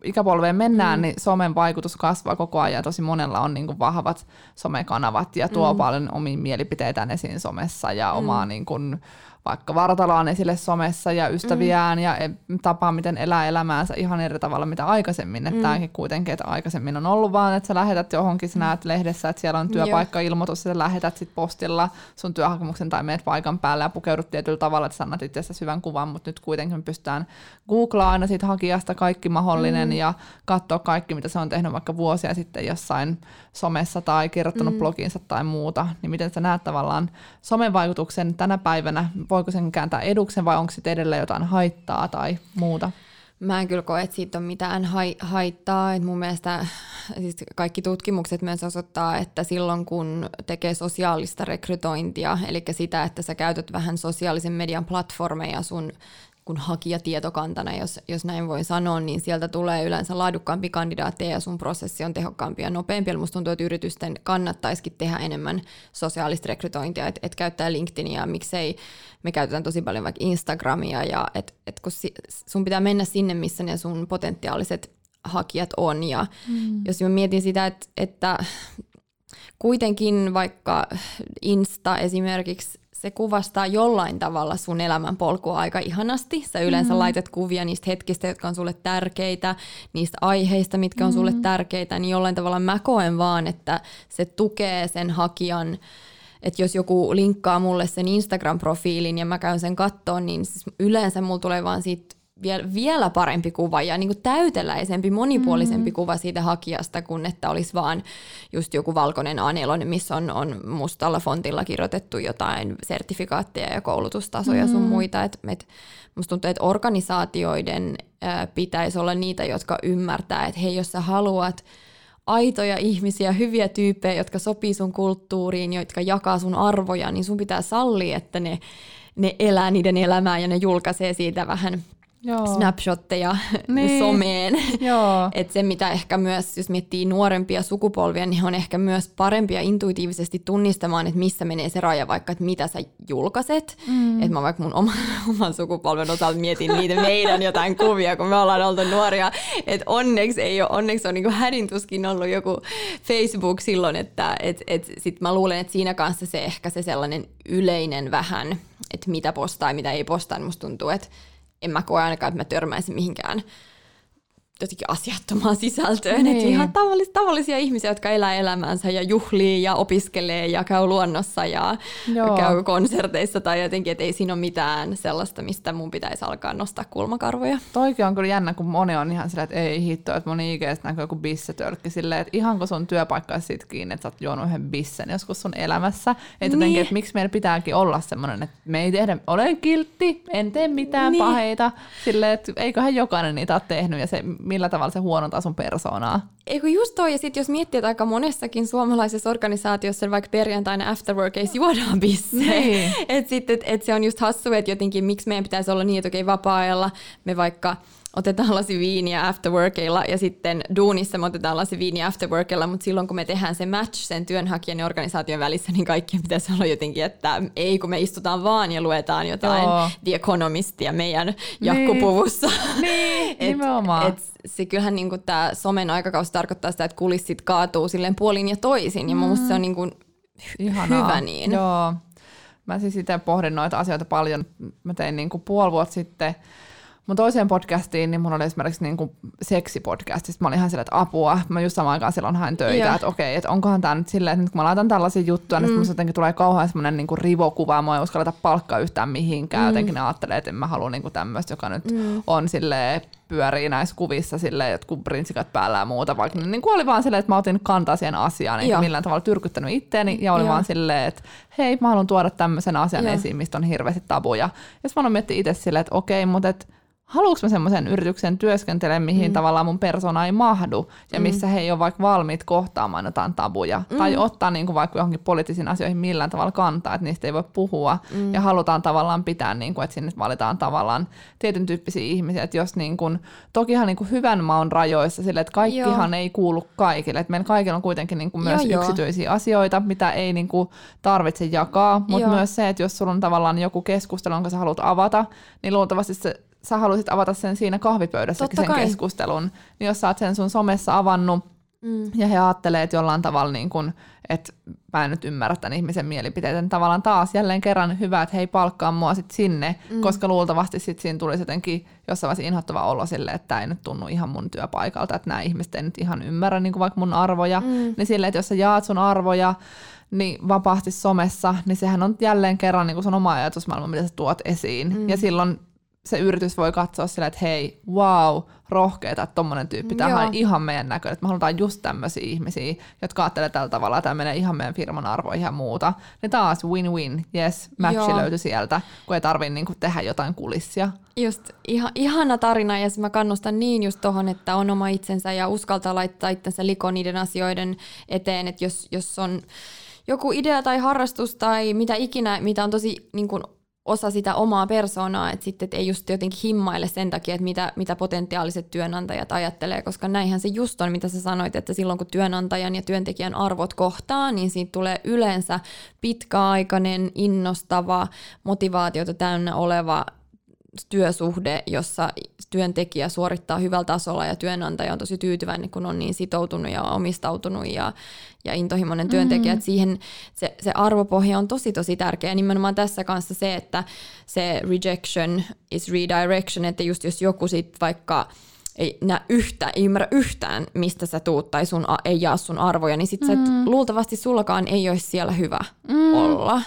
ikäpolveen mennään, mm. niin somen vaikutus kasvaa koko ajan. Tosi monella on niin kuin vahvat somekanavat ja tuo mm. paljon omia mielipiteitään esiin somessa ja mm. omaa niin kuin, vaikka vartaloaan esille somessa ja ystäviään mm. ja e, tapaa, miten elää elämäänsä ihan eri tavalla mitä aikaisemmin. Että mm. tämäkin kuitenkin, että aikaisemmin on ollut vaan, että sä lähetät johonkin, sä näet lehdessä, että siellä on työpaikka-ilmoitus, ja sä lähetät sit postilla sun työhakemuksen tai meet paikan päälle ja pukeudut tietyllä tavalla, että sä annat itse hyvän kuvan, mutta nyt kuitenkin me pystytään googlaa aina siitä hakijasta kaikki mahdollinen mm. ja katsoa kaikki, mitä se on tehnyt vaikka vuosia sitten jossain somessa tai kirjoittanut mm. bloginsa tai muuta. Niin miten sä näet tavallaan somen vaikutuksen tänä päivänä voiko sen kääntää eduksen vai onko sitten edelleen jotain haittaa tai muuta? Mä en kyllä koe, että siitä on mitään haittaa. Et mun mielestä siis kaikki tutkimukset myös osoittaa, että silloin kun tekee sosiaalista rekrytointia, eli sitä, että sä käytät vähän sosiaalisen median platformeja sun kun hakijatietokantana, jos, jos näin voi sanoa, niin sieltä tulee yleensä laadukkaampi kandidaatteja ja sun prosessi on tehokkaampi ja nopeampi. Eli musta tuntuu, että yritysten kannattaisikin tehdä enemmän sosiaalista rekrytointia, että et käyttää LinkedInia, miksei me käytetään tosi paljon vaikka Instagramia ja et, et kun si, sun pitää mennä sinne, missä ne sun potentiaaliset hakijat on ja mm. jos mä mietin sitä, että, että kuitenkin vaikka Insta esimerkiksi se kuvastaa jollain tavalla sun elämän polkua aika ihanasti. Sä yleensä mm. laitat kuvia niistä hetkistä, jotka on sulle tärkeitä, niistä aiheista, mitkä on mm. sulle tärkeitä, niin jollain tavalla mä koen vaan, että se tukee sen hakijan että jos joku linkkaa mulle sen Instagram-profiilin ja mä käyn sen kattoon, niin siis yleensä mulla tulee vaan siitä vielä, vielä parempi kuva ja niin kuin täyteläisempi, monipuolisempi mm. kuva siitä hakijasta, kun että olisi vaan just joku valkoinen A4, missä on, on mustalla fontilla kirjoitettu jotain sertifikaatteja ja koulutustasoja mm. sun muita. Et, et, musta tuntuu, että organisaatioiden ää, pitäisi olla niitä, jotka ymmärtää, että hei, jos sä haluat aitoja ihmisiä, hyviä tyyppejä, jotka sopii sun kulttuuriin, jotka jakaa sun arvoja, niin sun pitää sallia, että ne, ne elää niiden elämää ja ne julkaisee siitä vähän Joo. snapshotteja *laughs* niin. someen. Joo. Et se, mitä ehkä myös, jos miettii nuorempia sukupolvia, niin he on ehkä myös parempia intuitiivisesti tunnistamaan, että missä menee se raja, vaikka että mitä sä julkaiset. Mm. Että mä vaikka mun oman, *laughs* oman sukupolven osalta mietin niitä meidän jotain kuvia, kun me ollaan oltu nuoria. Että onneksi ei ole, onneksi on niin hädintuskin ollut joku Facebook silloin, että et, et sit mä luulen, että siinä kanssa se ehkä se sellainen yleinen vähän, että mitä postaa ja mitä ei postaa, niin musta tuntuu, että en mä koe ainakaan, että mä törmäisin mihinkään jotenkin asiattomaan sisältöön. Niin. Että ihan tavallis, tavallisia ihmisiä, jotka elää elämäänsä ja juhlii ja opiskelee ja käy luonnossa ja Joo. käy konserteissa tai jotenkin, että ei siinä ole mitään sellaista, mistä mun pitäisi alkaa nostaa kulmakarvoja. Toikin on kyllä jännä, kun moni on ihan silleen, että ei hitto, että moni IGstä näkyy joku bissetölkki silleen, että ihan kun sun työpaikka siitä kiinni, että sä oot juonut yhden bissen joskus sun elämässä. Että niin. jotenkin, että miksi meidän pitääkin olla semmoinen, että me ei tehdä, olen kiltti, en tee mitään niin. paheita. Silleen, että eiköhän jokainen niitä ole tehnyt ja se millä tavalla se huonontaa sun persoonaa. Eikö just toi, ja sit jos miettii, että aika monessakin suomalaisessa organisaatiossa vaikka perjantaina afterworkeissa juodaan bisse. Niin. *laughs* että sitten, et, et se on just hassu, että jotenkin miksi meidän pitäisi olla niin, että okei vapaa-ajalla me vaikka otetaan lasi viiniä afterworkilla ja sitten duunissa me otetaan lasi viiniä afterworkilla, mutta silloin kun me tehdään se match sen työnhakijan ja organisaation välissä, niin kaikki pitäisi olla jotenkin, että ei kun me istutaan vaan ja luetaan jotain Joo. The Economistia meidän jakkupuvussa. Niin, niin *laughs* et, nimenomaan. Et se kyllähän niin tämä somen aikakausi tarkoittaa sitä, että kulissit kaatuu silleen puolin ja toisin, ja mm. mun se on niin kuin hyvä niin. Joo. Mä siis itse pohdin noita asioita paljon. Mä tein niin kuin puoli vuotta sitten mun toiseen podcastiin, niin mun oli esimerkiksi niin kuin seksipodcastista. Mä olin ihan silleen, että apua. Mä just samaan aikaan silloin hain töitä, Joo. että okei, että onkohan tämä nyt silleen, että nyt kun mä laitan tällaisia juttuja, niin mm. niin jotenkin tulee kauhean semmoinen niin rivokuva. Mä en uskalleta palkkaa yhtään mihinkään. Mm. Jotenkin ne ajattelee, että en mä halua niin tämmöistä, joka nyt mm. on silleen pyörii näissä kuvissa silleen, jotkut prinsikat päällä ja muuta, vaikka niin kuin oli vaan silleen, että mä otin kantaa siihen asiaan, niin millään tavalla tyrkyttänyt itteeni, ja oli Joo. vaan silleen, että hei, mä haluan tuoda tämmöisen asian Joo. esiin, mistä on hirveästi tabuja. Ja sitten mä aloin itse silleen, että okei, mutta et, haluanko mä semmoisen yrityksen työskentele, mihin mm. tavallaan mun persona ei mahdu, ja mm. missä he ei ole vaikka valmiit kohtaamaan jotain tabuja, mm. tai ottaa niin kuin vaikka johonkin poliittisiin asioihin millään tavalla kantaa, että niistä ei voi puhua, mm. ja halutaan tavallaan pitää, niin kuin, että sinne valitaan tavallaan tietyn tyyppisiä ihmisiä, että jos niin kuin, tokihan niin kuin hyvän maun rajoissa sille, että kaikkihan joo. ei kuulu kaikille, että meillä kaikilla on kuitenkin niin kuin myös joo, yksityisiä joo. asioita, mitä ei niin kuin tarvitse jakaa, mutta myös se, että jos sulla on tavallaan joku keskustelu, jonka sä haluat avata, niin luultavasti se sä haluaisit avata sen siinä kahvipöydässä sen kai. keskustelun, niin jos sä oot sen sun somessa avannut mm. ja he ajattelee, että jollain tavalla niin kun, että mä en nyt ymmärrä tämän ihmisen mielipiteitä, niin tavallaan taas jälleen kerran hyvä, että hei palkkaa mua sit sinne, mm. koska luultavasti sit siinä tulisi jotenkin jossain vaiheessa inhottava olo sille, että tämä ei nyt tunnu ihan mun työpaikalta, että nämä ihmiset ei nyt ihan ymmärrä niin vaikka mun arvoja, mm. niin silleen, että jos sä jaat sun arvoja, niin vapaasti somessa, niin sehän on jälleen kerran niin sun oma ajatusmaailma, mitä sä tuot esiin. Mm. Ja silloin se yritys voi katsoa sillä, että hei, wow, rohkeeta, että tommonen tyyppi, tämä on ihan meidän näköinen, että me halutaan just tämmöisiä ihmisiä, jotka ajattelee tällä tavalla, tämä menee ihan meidän firman arvoihin ja muuta. Niin taas win-win, yes, matchi löytyi sieltä, kun ei tarvitse niinku tehdä jotain kulissia. Just ihan, ihana tarina ja mä kannustan niin just tohon, että on oma itsensä ja uskaltaa laittaa itsensä likoon niiden asioiden eteen, että jos, jos on joku idea tai harrastus tai mitä ikinä, mitä on tosi niin kuin osa sitä omaa persoonaa, että sitten et ei just jotenkin himmaile sen takia, että mitä, mitä potentiaaliset työnantajat ajattelee, koska näinhän se just on, mitä sä sanoit, että silloin kun työnantajan ja työntekijän arvot kohtaa, niin siitä tulee yleensä pitkäaikainen, innostava, motivaatiota täynnä oleva työsuhde, jossa työntekijä suorittaa hyvällä tasolla ja työnantaja on tosi tyytyväinen, kun on niin sitoutunut ja omistautunut ja, ja intohimoinen työntekijä. Mm-hmm. siihen se, se arvopohja on tosi tosi tärkeä. Nimenomaan tässä kanssa se, että se rejection is redirection, että just jos joku sitten vaikka ei näe yhtä, ei ymmärrä yhtään, mistä sä tuut tai sun, ei jaa sun arvoja, niin sit mm. hmm luultavasti sullakaan ei olisi siellä hyvä mm. olla.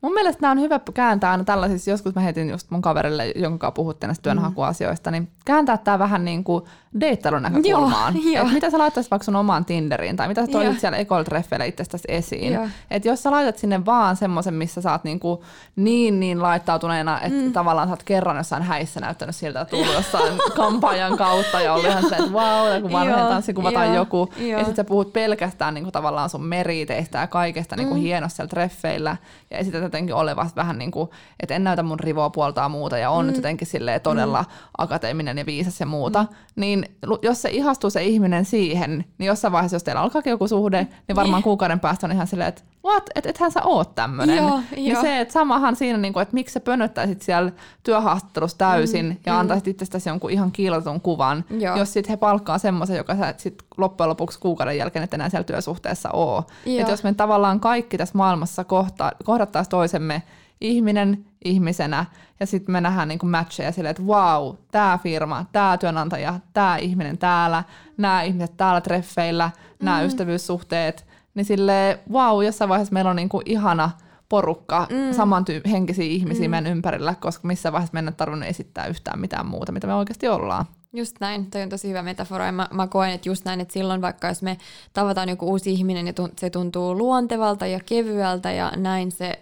Mun mielestä nämä on hyvä kääntää aina tällaisissa, joskus mä heitin just mun kaverille, jonka puhutte näistä työnhakuasioista, niin kääntää tämä vähän niin kuin deittailun näkökulmaan. *laughs* Joo, jo. mitä sä laittaisit vaikka sun omaan Tinderiin, tai mitä sä toisit siellä Ecole itsestäsi esiin. Että jos sä laitat sinne vaan semmoisen, missä sä oot niin, kuin niin, niin laittautuneena, että mm. tavallaan sä oot kerran jossain häissä näyttänyt siltä, että tullut jossain *laughs* kampanjan kautta ja ollut ihan se, että vau, wow, kun vanhen tanssikuva tai joku. Ja sitten sä puhut pelkästään niin kuin tavallaan sun meriteistä ja kaikesta niin kuin mm. hienosti siellä treffeillä ja esität jotenkin olevasta vähän niin kuin, että en näytä mun rivoa puoltaa muuta ja on mm. nyt jotenkin silleen todella mm. akateeminen ja viisas ja muuta, mm. niin jos se ihastuu se ihminen siihen, niin jossain vaiheessa, jos teillä alkaa joku suhde, niin varmaan niin. kuukauden päästä on ihan silleen, että what, että ethän sä oot tämmönen. Joo, niin jo. se, että samahan siinä, niin kuin, että miksi sä pönöttäisit siellä työhaastattelussa täysin mm, ja mm. antaisit itsestäsi jonkun ihan kiilotun kuvan, Joo. jos sitten he palkkaa semmoisen, joka sä sit loppujen lopuksi kuukauden jälkeen et enää siellä työsuhteessa oo. Että jos me tavallaan kaikki tässä maailmassa kohta, kohdattaisiin toisemme ihminen ihmisenä ja sitten me nähdään niin matcheja silleen, että wow, tämä firma, tämä työnantaja, tämä ihminen täällä, nämä ihmiset täällä treffeillä, nämä mm. ystävyyssuhteet, niin sille wow, jossain vaiheessa meillä on niin kuin ihana porukka, mm. samanhenkisiä ihmisiä mm. meidän ympärillä, koska missä vaiheessa meidän ei tarvinnut esittää yhtään mitään muuta, mitä me oikeasti ollaan. Just näin, toi on tosi hyvä metafora ja mä, mä koen, että just näin, että silloin vaikka jos me tavataan joku uusi ihminen ja se tuntuu luontevalta ja kevyeltä ja näin se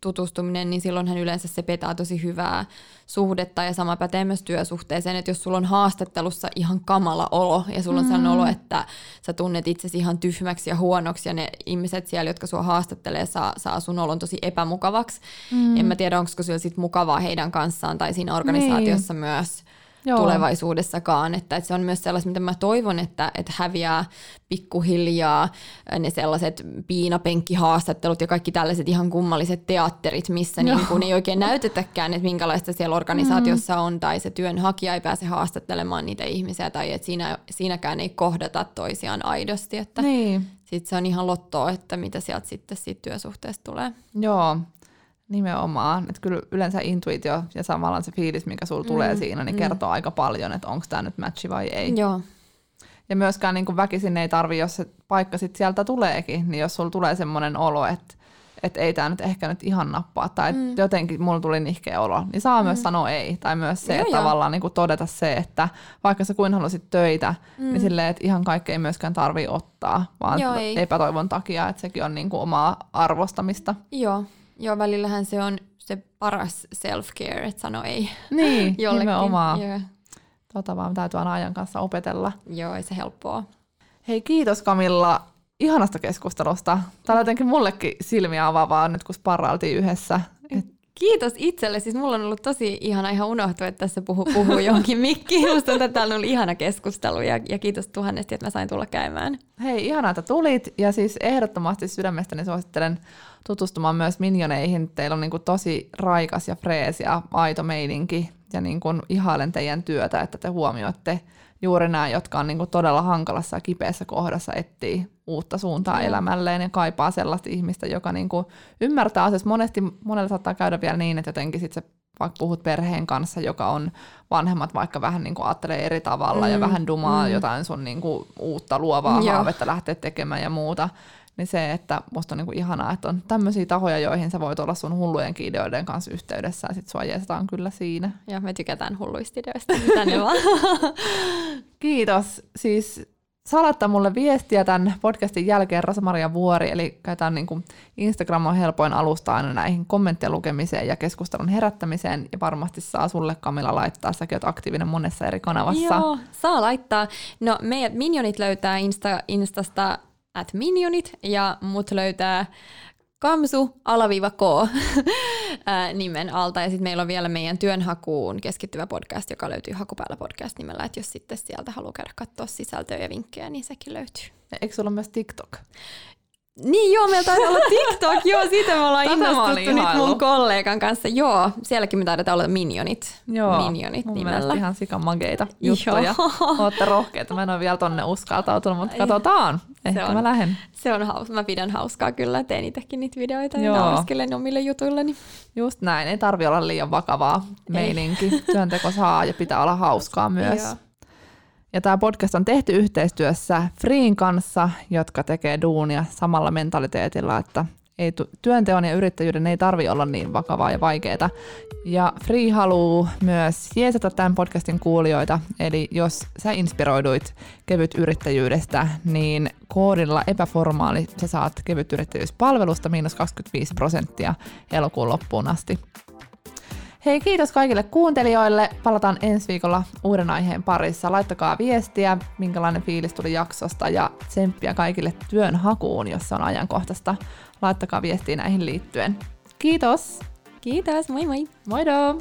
tutustuminen, niin silloinhan yleensä se petää tosi hyvää suhdetta ja sama pätee myös työsuhteeseen, että jos sulla on haastattelussa ihan kamala olo ja sulla on mm. sellainen olo, että sä tunnet itsesi ihan tyhmäksi ja huonoksi ja ne ihmiset siellä, jotka sua haastattelee, saa, saa sun olon tosi epämukavaksi. Mm. En mä tiedä, onko sillä sit mukavaa heidän kanssaan tai siinä organisaatiossa niin. myös Joo. tulevaisuudessakaan. Että, että se on myös sellaista, mitä mä toivon, että, että häviää pikkuhiljaa ne sellaiset piinapenkkihaastattelut ja kaikki tällaiset ihan kummalliset teatterit, missä niin kuin ei oikein näytetäkään, että minkälaista siellä organisaatiossa mm. on, tai se työnhakija ei pääse haastattelemaan niitä ihmisiä, tai että siinä, siinäkään ei kohdata toisiaan aidosti. Että niin. Sitten se on ihan lottoa, että mitä sieltä sitten siitä työsuhteesta tulee. Joo, Nimenomaan. Että kyllä yleensä intuitio ja samalla se fiilis, mikä sulla mm, tulee siinä, niin mm. kertoo aika paljon, että onko tämä nyt matchi vai ei. Joo. Ja myöskään niin väkisin ei tarvi, jos se paikka sitten sieltä tuleekin, niin jos sulla tulee semmoinen olo, että että ei tämä nyt ehkä nyt ihan nappaa, tai mm. jotenkin mulla tuli nihkeä olo, niin saa mm. myös sanoa ei. Tai myös se, joo, että joo. tavallaan niin kuin todeta se, että vaikka sä kuin halusit töitä, niin mm. niin silleen, että ihan kaikkea ei myöskään tarvi ottaa, vaan joo, ei. epätoivon takia, että sekin on niin kuin omaa arvostamista. Joo, Joo, välillähän se on se paras self-care, että sano ei. *laughs* Niin, *laughs* jollekin. nimenomaan. Joo. Tota vaan täytyy aina ajan kanssa opetella. Joo, ei se helppoa. Hei, kiitos Kamilla ihanasta keskustelusta. Tämä on jotenkin mullekin silmiä avaavaa nyt, kun sparrailtiin yhdessä. Et Kiitos itselle. Siis mulla on ollut tosi ihana ihan unohtua, että tässä puhuu, *laughs* puhuu jonkin mikki. Musta täällä on ollut ihana keskustelu ja, ja kiitos tuhannesti, että mä sain tulla käymään. Hei, ihanaa, että tulit. Ja siis ehdottomasti sydämestäni suosittelen tutustumaan myös Minioneihin. Teillä on niin kuin tosi raikas ja freesi ja aito meininki. Ja niin kuin ihailen teidän työtä, että te huomioitte juuri nämä, jotka on niin kuin todella hankalassa ja kipeässä kohdassa, etsii uutta suuntaa ja. elämälleen ja kaipaa sellaista ihmistä, joka niin kuin ymmärtää asiassa. Monesti monella saattaa käydä vielä niin, että jotenkin sit se vaikka puhut perheen kanssa, joka on vanhemmat vaikka vähän niin kuin ajattelee eri tavalla mm, ja vähän dumaa mm. jotain sun niin kuin uutta luovaa Joo. haavetta lähteä tekemään ja muuta, niin se, että musta on niinku ihanaa, että on tämmöisiä tahoja, joihin sä voit olla sun hullujen ideoiden kanssa yhteydessä ja sit sua jeesataan kyllä siinä. Ja me tykätään hulluista ideoista, *laughs* tänne vaan. *laughs* Kiitos. Siis salattaa mulle viestiä tämän podcastin jälkeen Rosa-Maria Vuori, eli käytetään niin kuin Instagram on helpoin alusta aina näihin kommenttien lukemiseen ja keskustelun herättämiseen, ja varmasti saa sulle Kamilla laittaa, säkin oot aktiivinen monessa eri kanavassa. Joo, saa laittaa. No meidät Minionit löytää Insta, Instasta at minionit ja mut löytää kamsu alaviiva k *laughs* nimen alta. Ja sitten meillä on vielä meidän työnhakuun keskittyvä podcast, joka löytyy Hakupäällä podcast nimellä. Että jos sitten sieltä haluaa käydä katsoa sisältöä ja vinkkejä, niin sekin löytyy. Eikö sulla myös TikTok? Niin joo, meillä taisi olla *laughs* TikTok, joo, siitä me ollaan innostuttu nyt mun kollegan kanssa. Joo, sielläkin me taidetaan olla Minionit, joo, minionit mun nimellä. ihan sikamageita juttuja. *laughs* Ootte rohkeita, mä en ole vielä tonne uskaltautunut, mutta katsotaan. Ehkä on, mä lähden. Se on hauska, mä pidän hauskaa kyllä, teen itsekin niitä videoita joo. ja nauriskelen omille jutuilleni. Just näin, ei tarvi olla liian vakavaa meininki. Työnteko saa ja pitää olla hauskaa *laughs* myös. Joo. Ja tämä podcast on tehty yhteistyössä Freein kanssa, jotka tekee duunia samalla mentaliteetilla, että ei, työnteon ja yrittäjyyden ei tarvi olla niin vakavaa ja vaikeaa. Ja Free haluaa myös jeesata tämän podcastin kuulijoita, eli jos sä inspiroiduit kevyt yrittäjyydestä, niin koodilla epäformaali sä saat kevyt yrittäjyyspalvelusta miinus 25 prosenttia elokuun loppuun asti. Hei, kiitos kaikille kuuntelijoille. Palataan ensi viikolla uuden aiheen parissa. Laittakaa viestiä, minkälainen fiilis tuli jaksosta ja tsemppiä kaikille työnhakuun, jos on ajankohtaista. Laittakaa viestiä näihin liittyen. Kiitos. Kiitos, moi moi. Moido!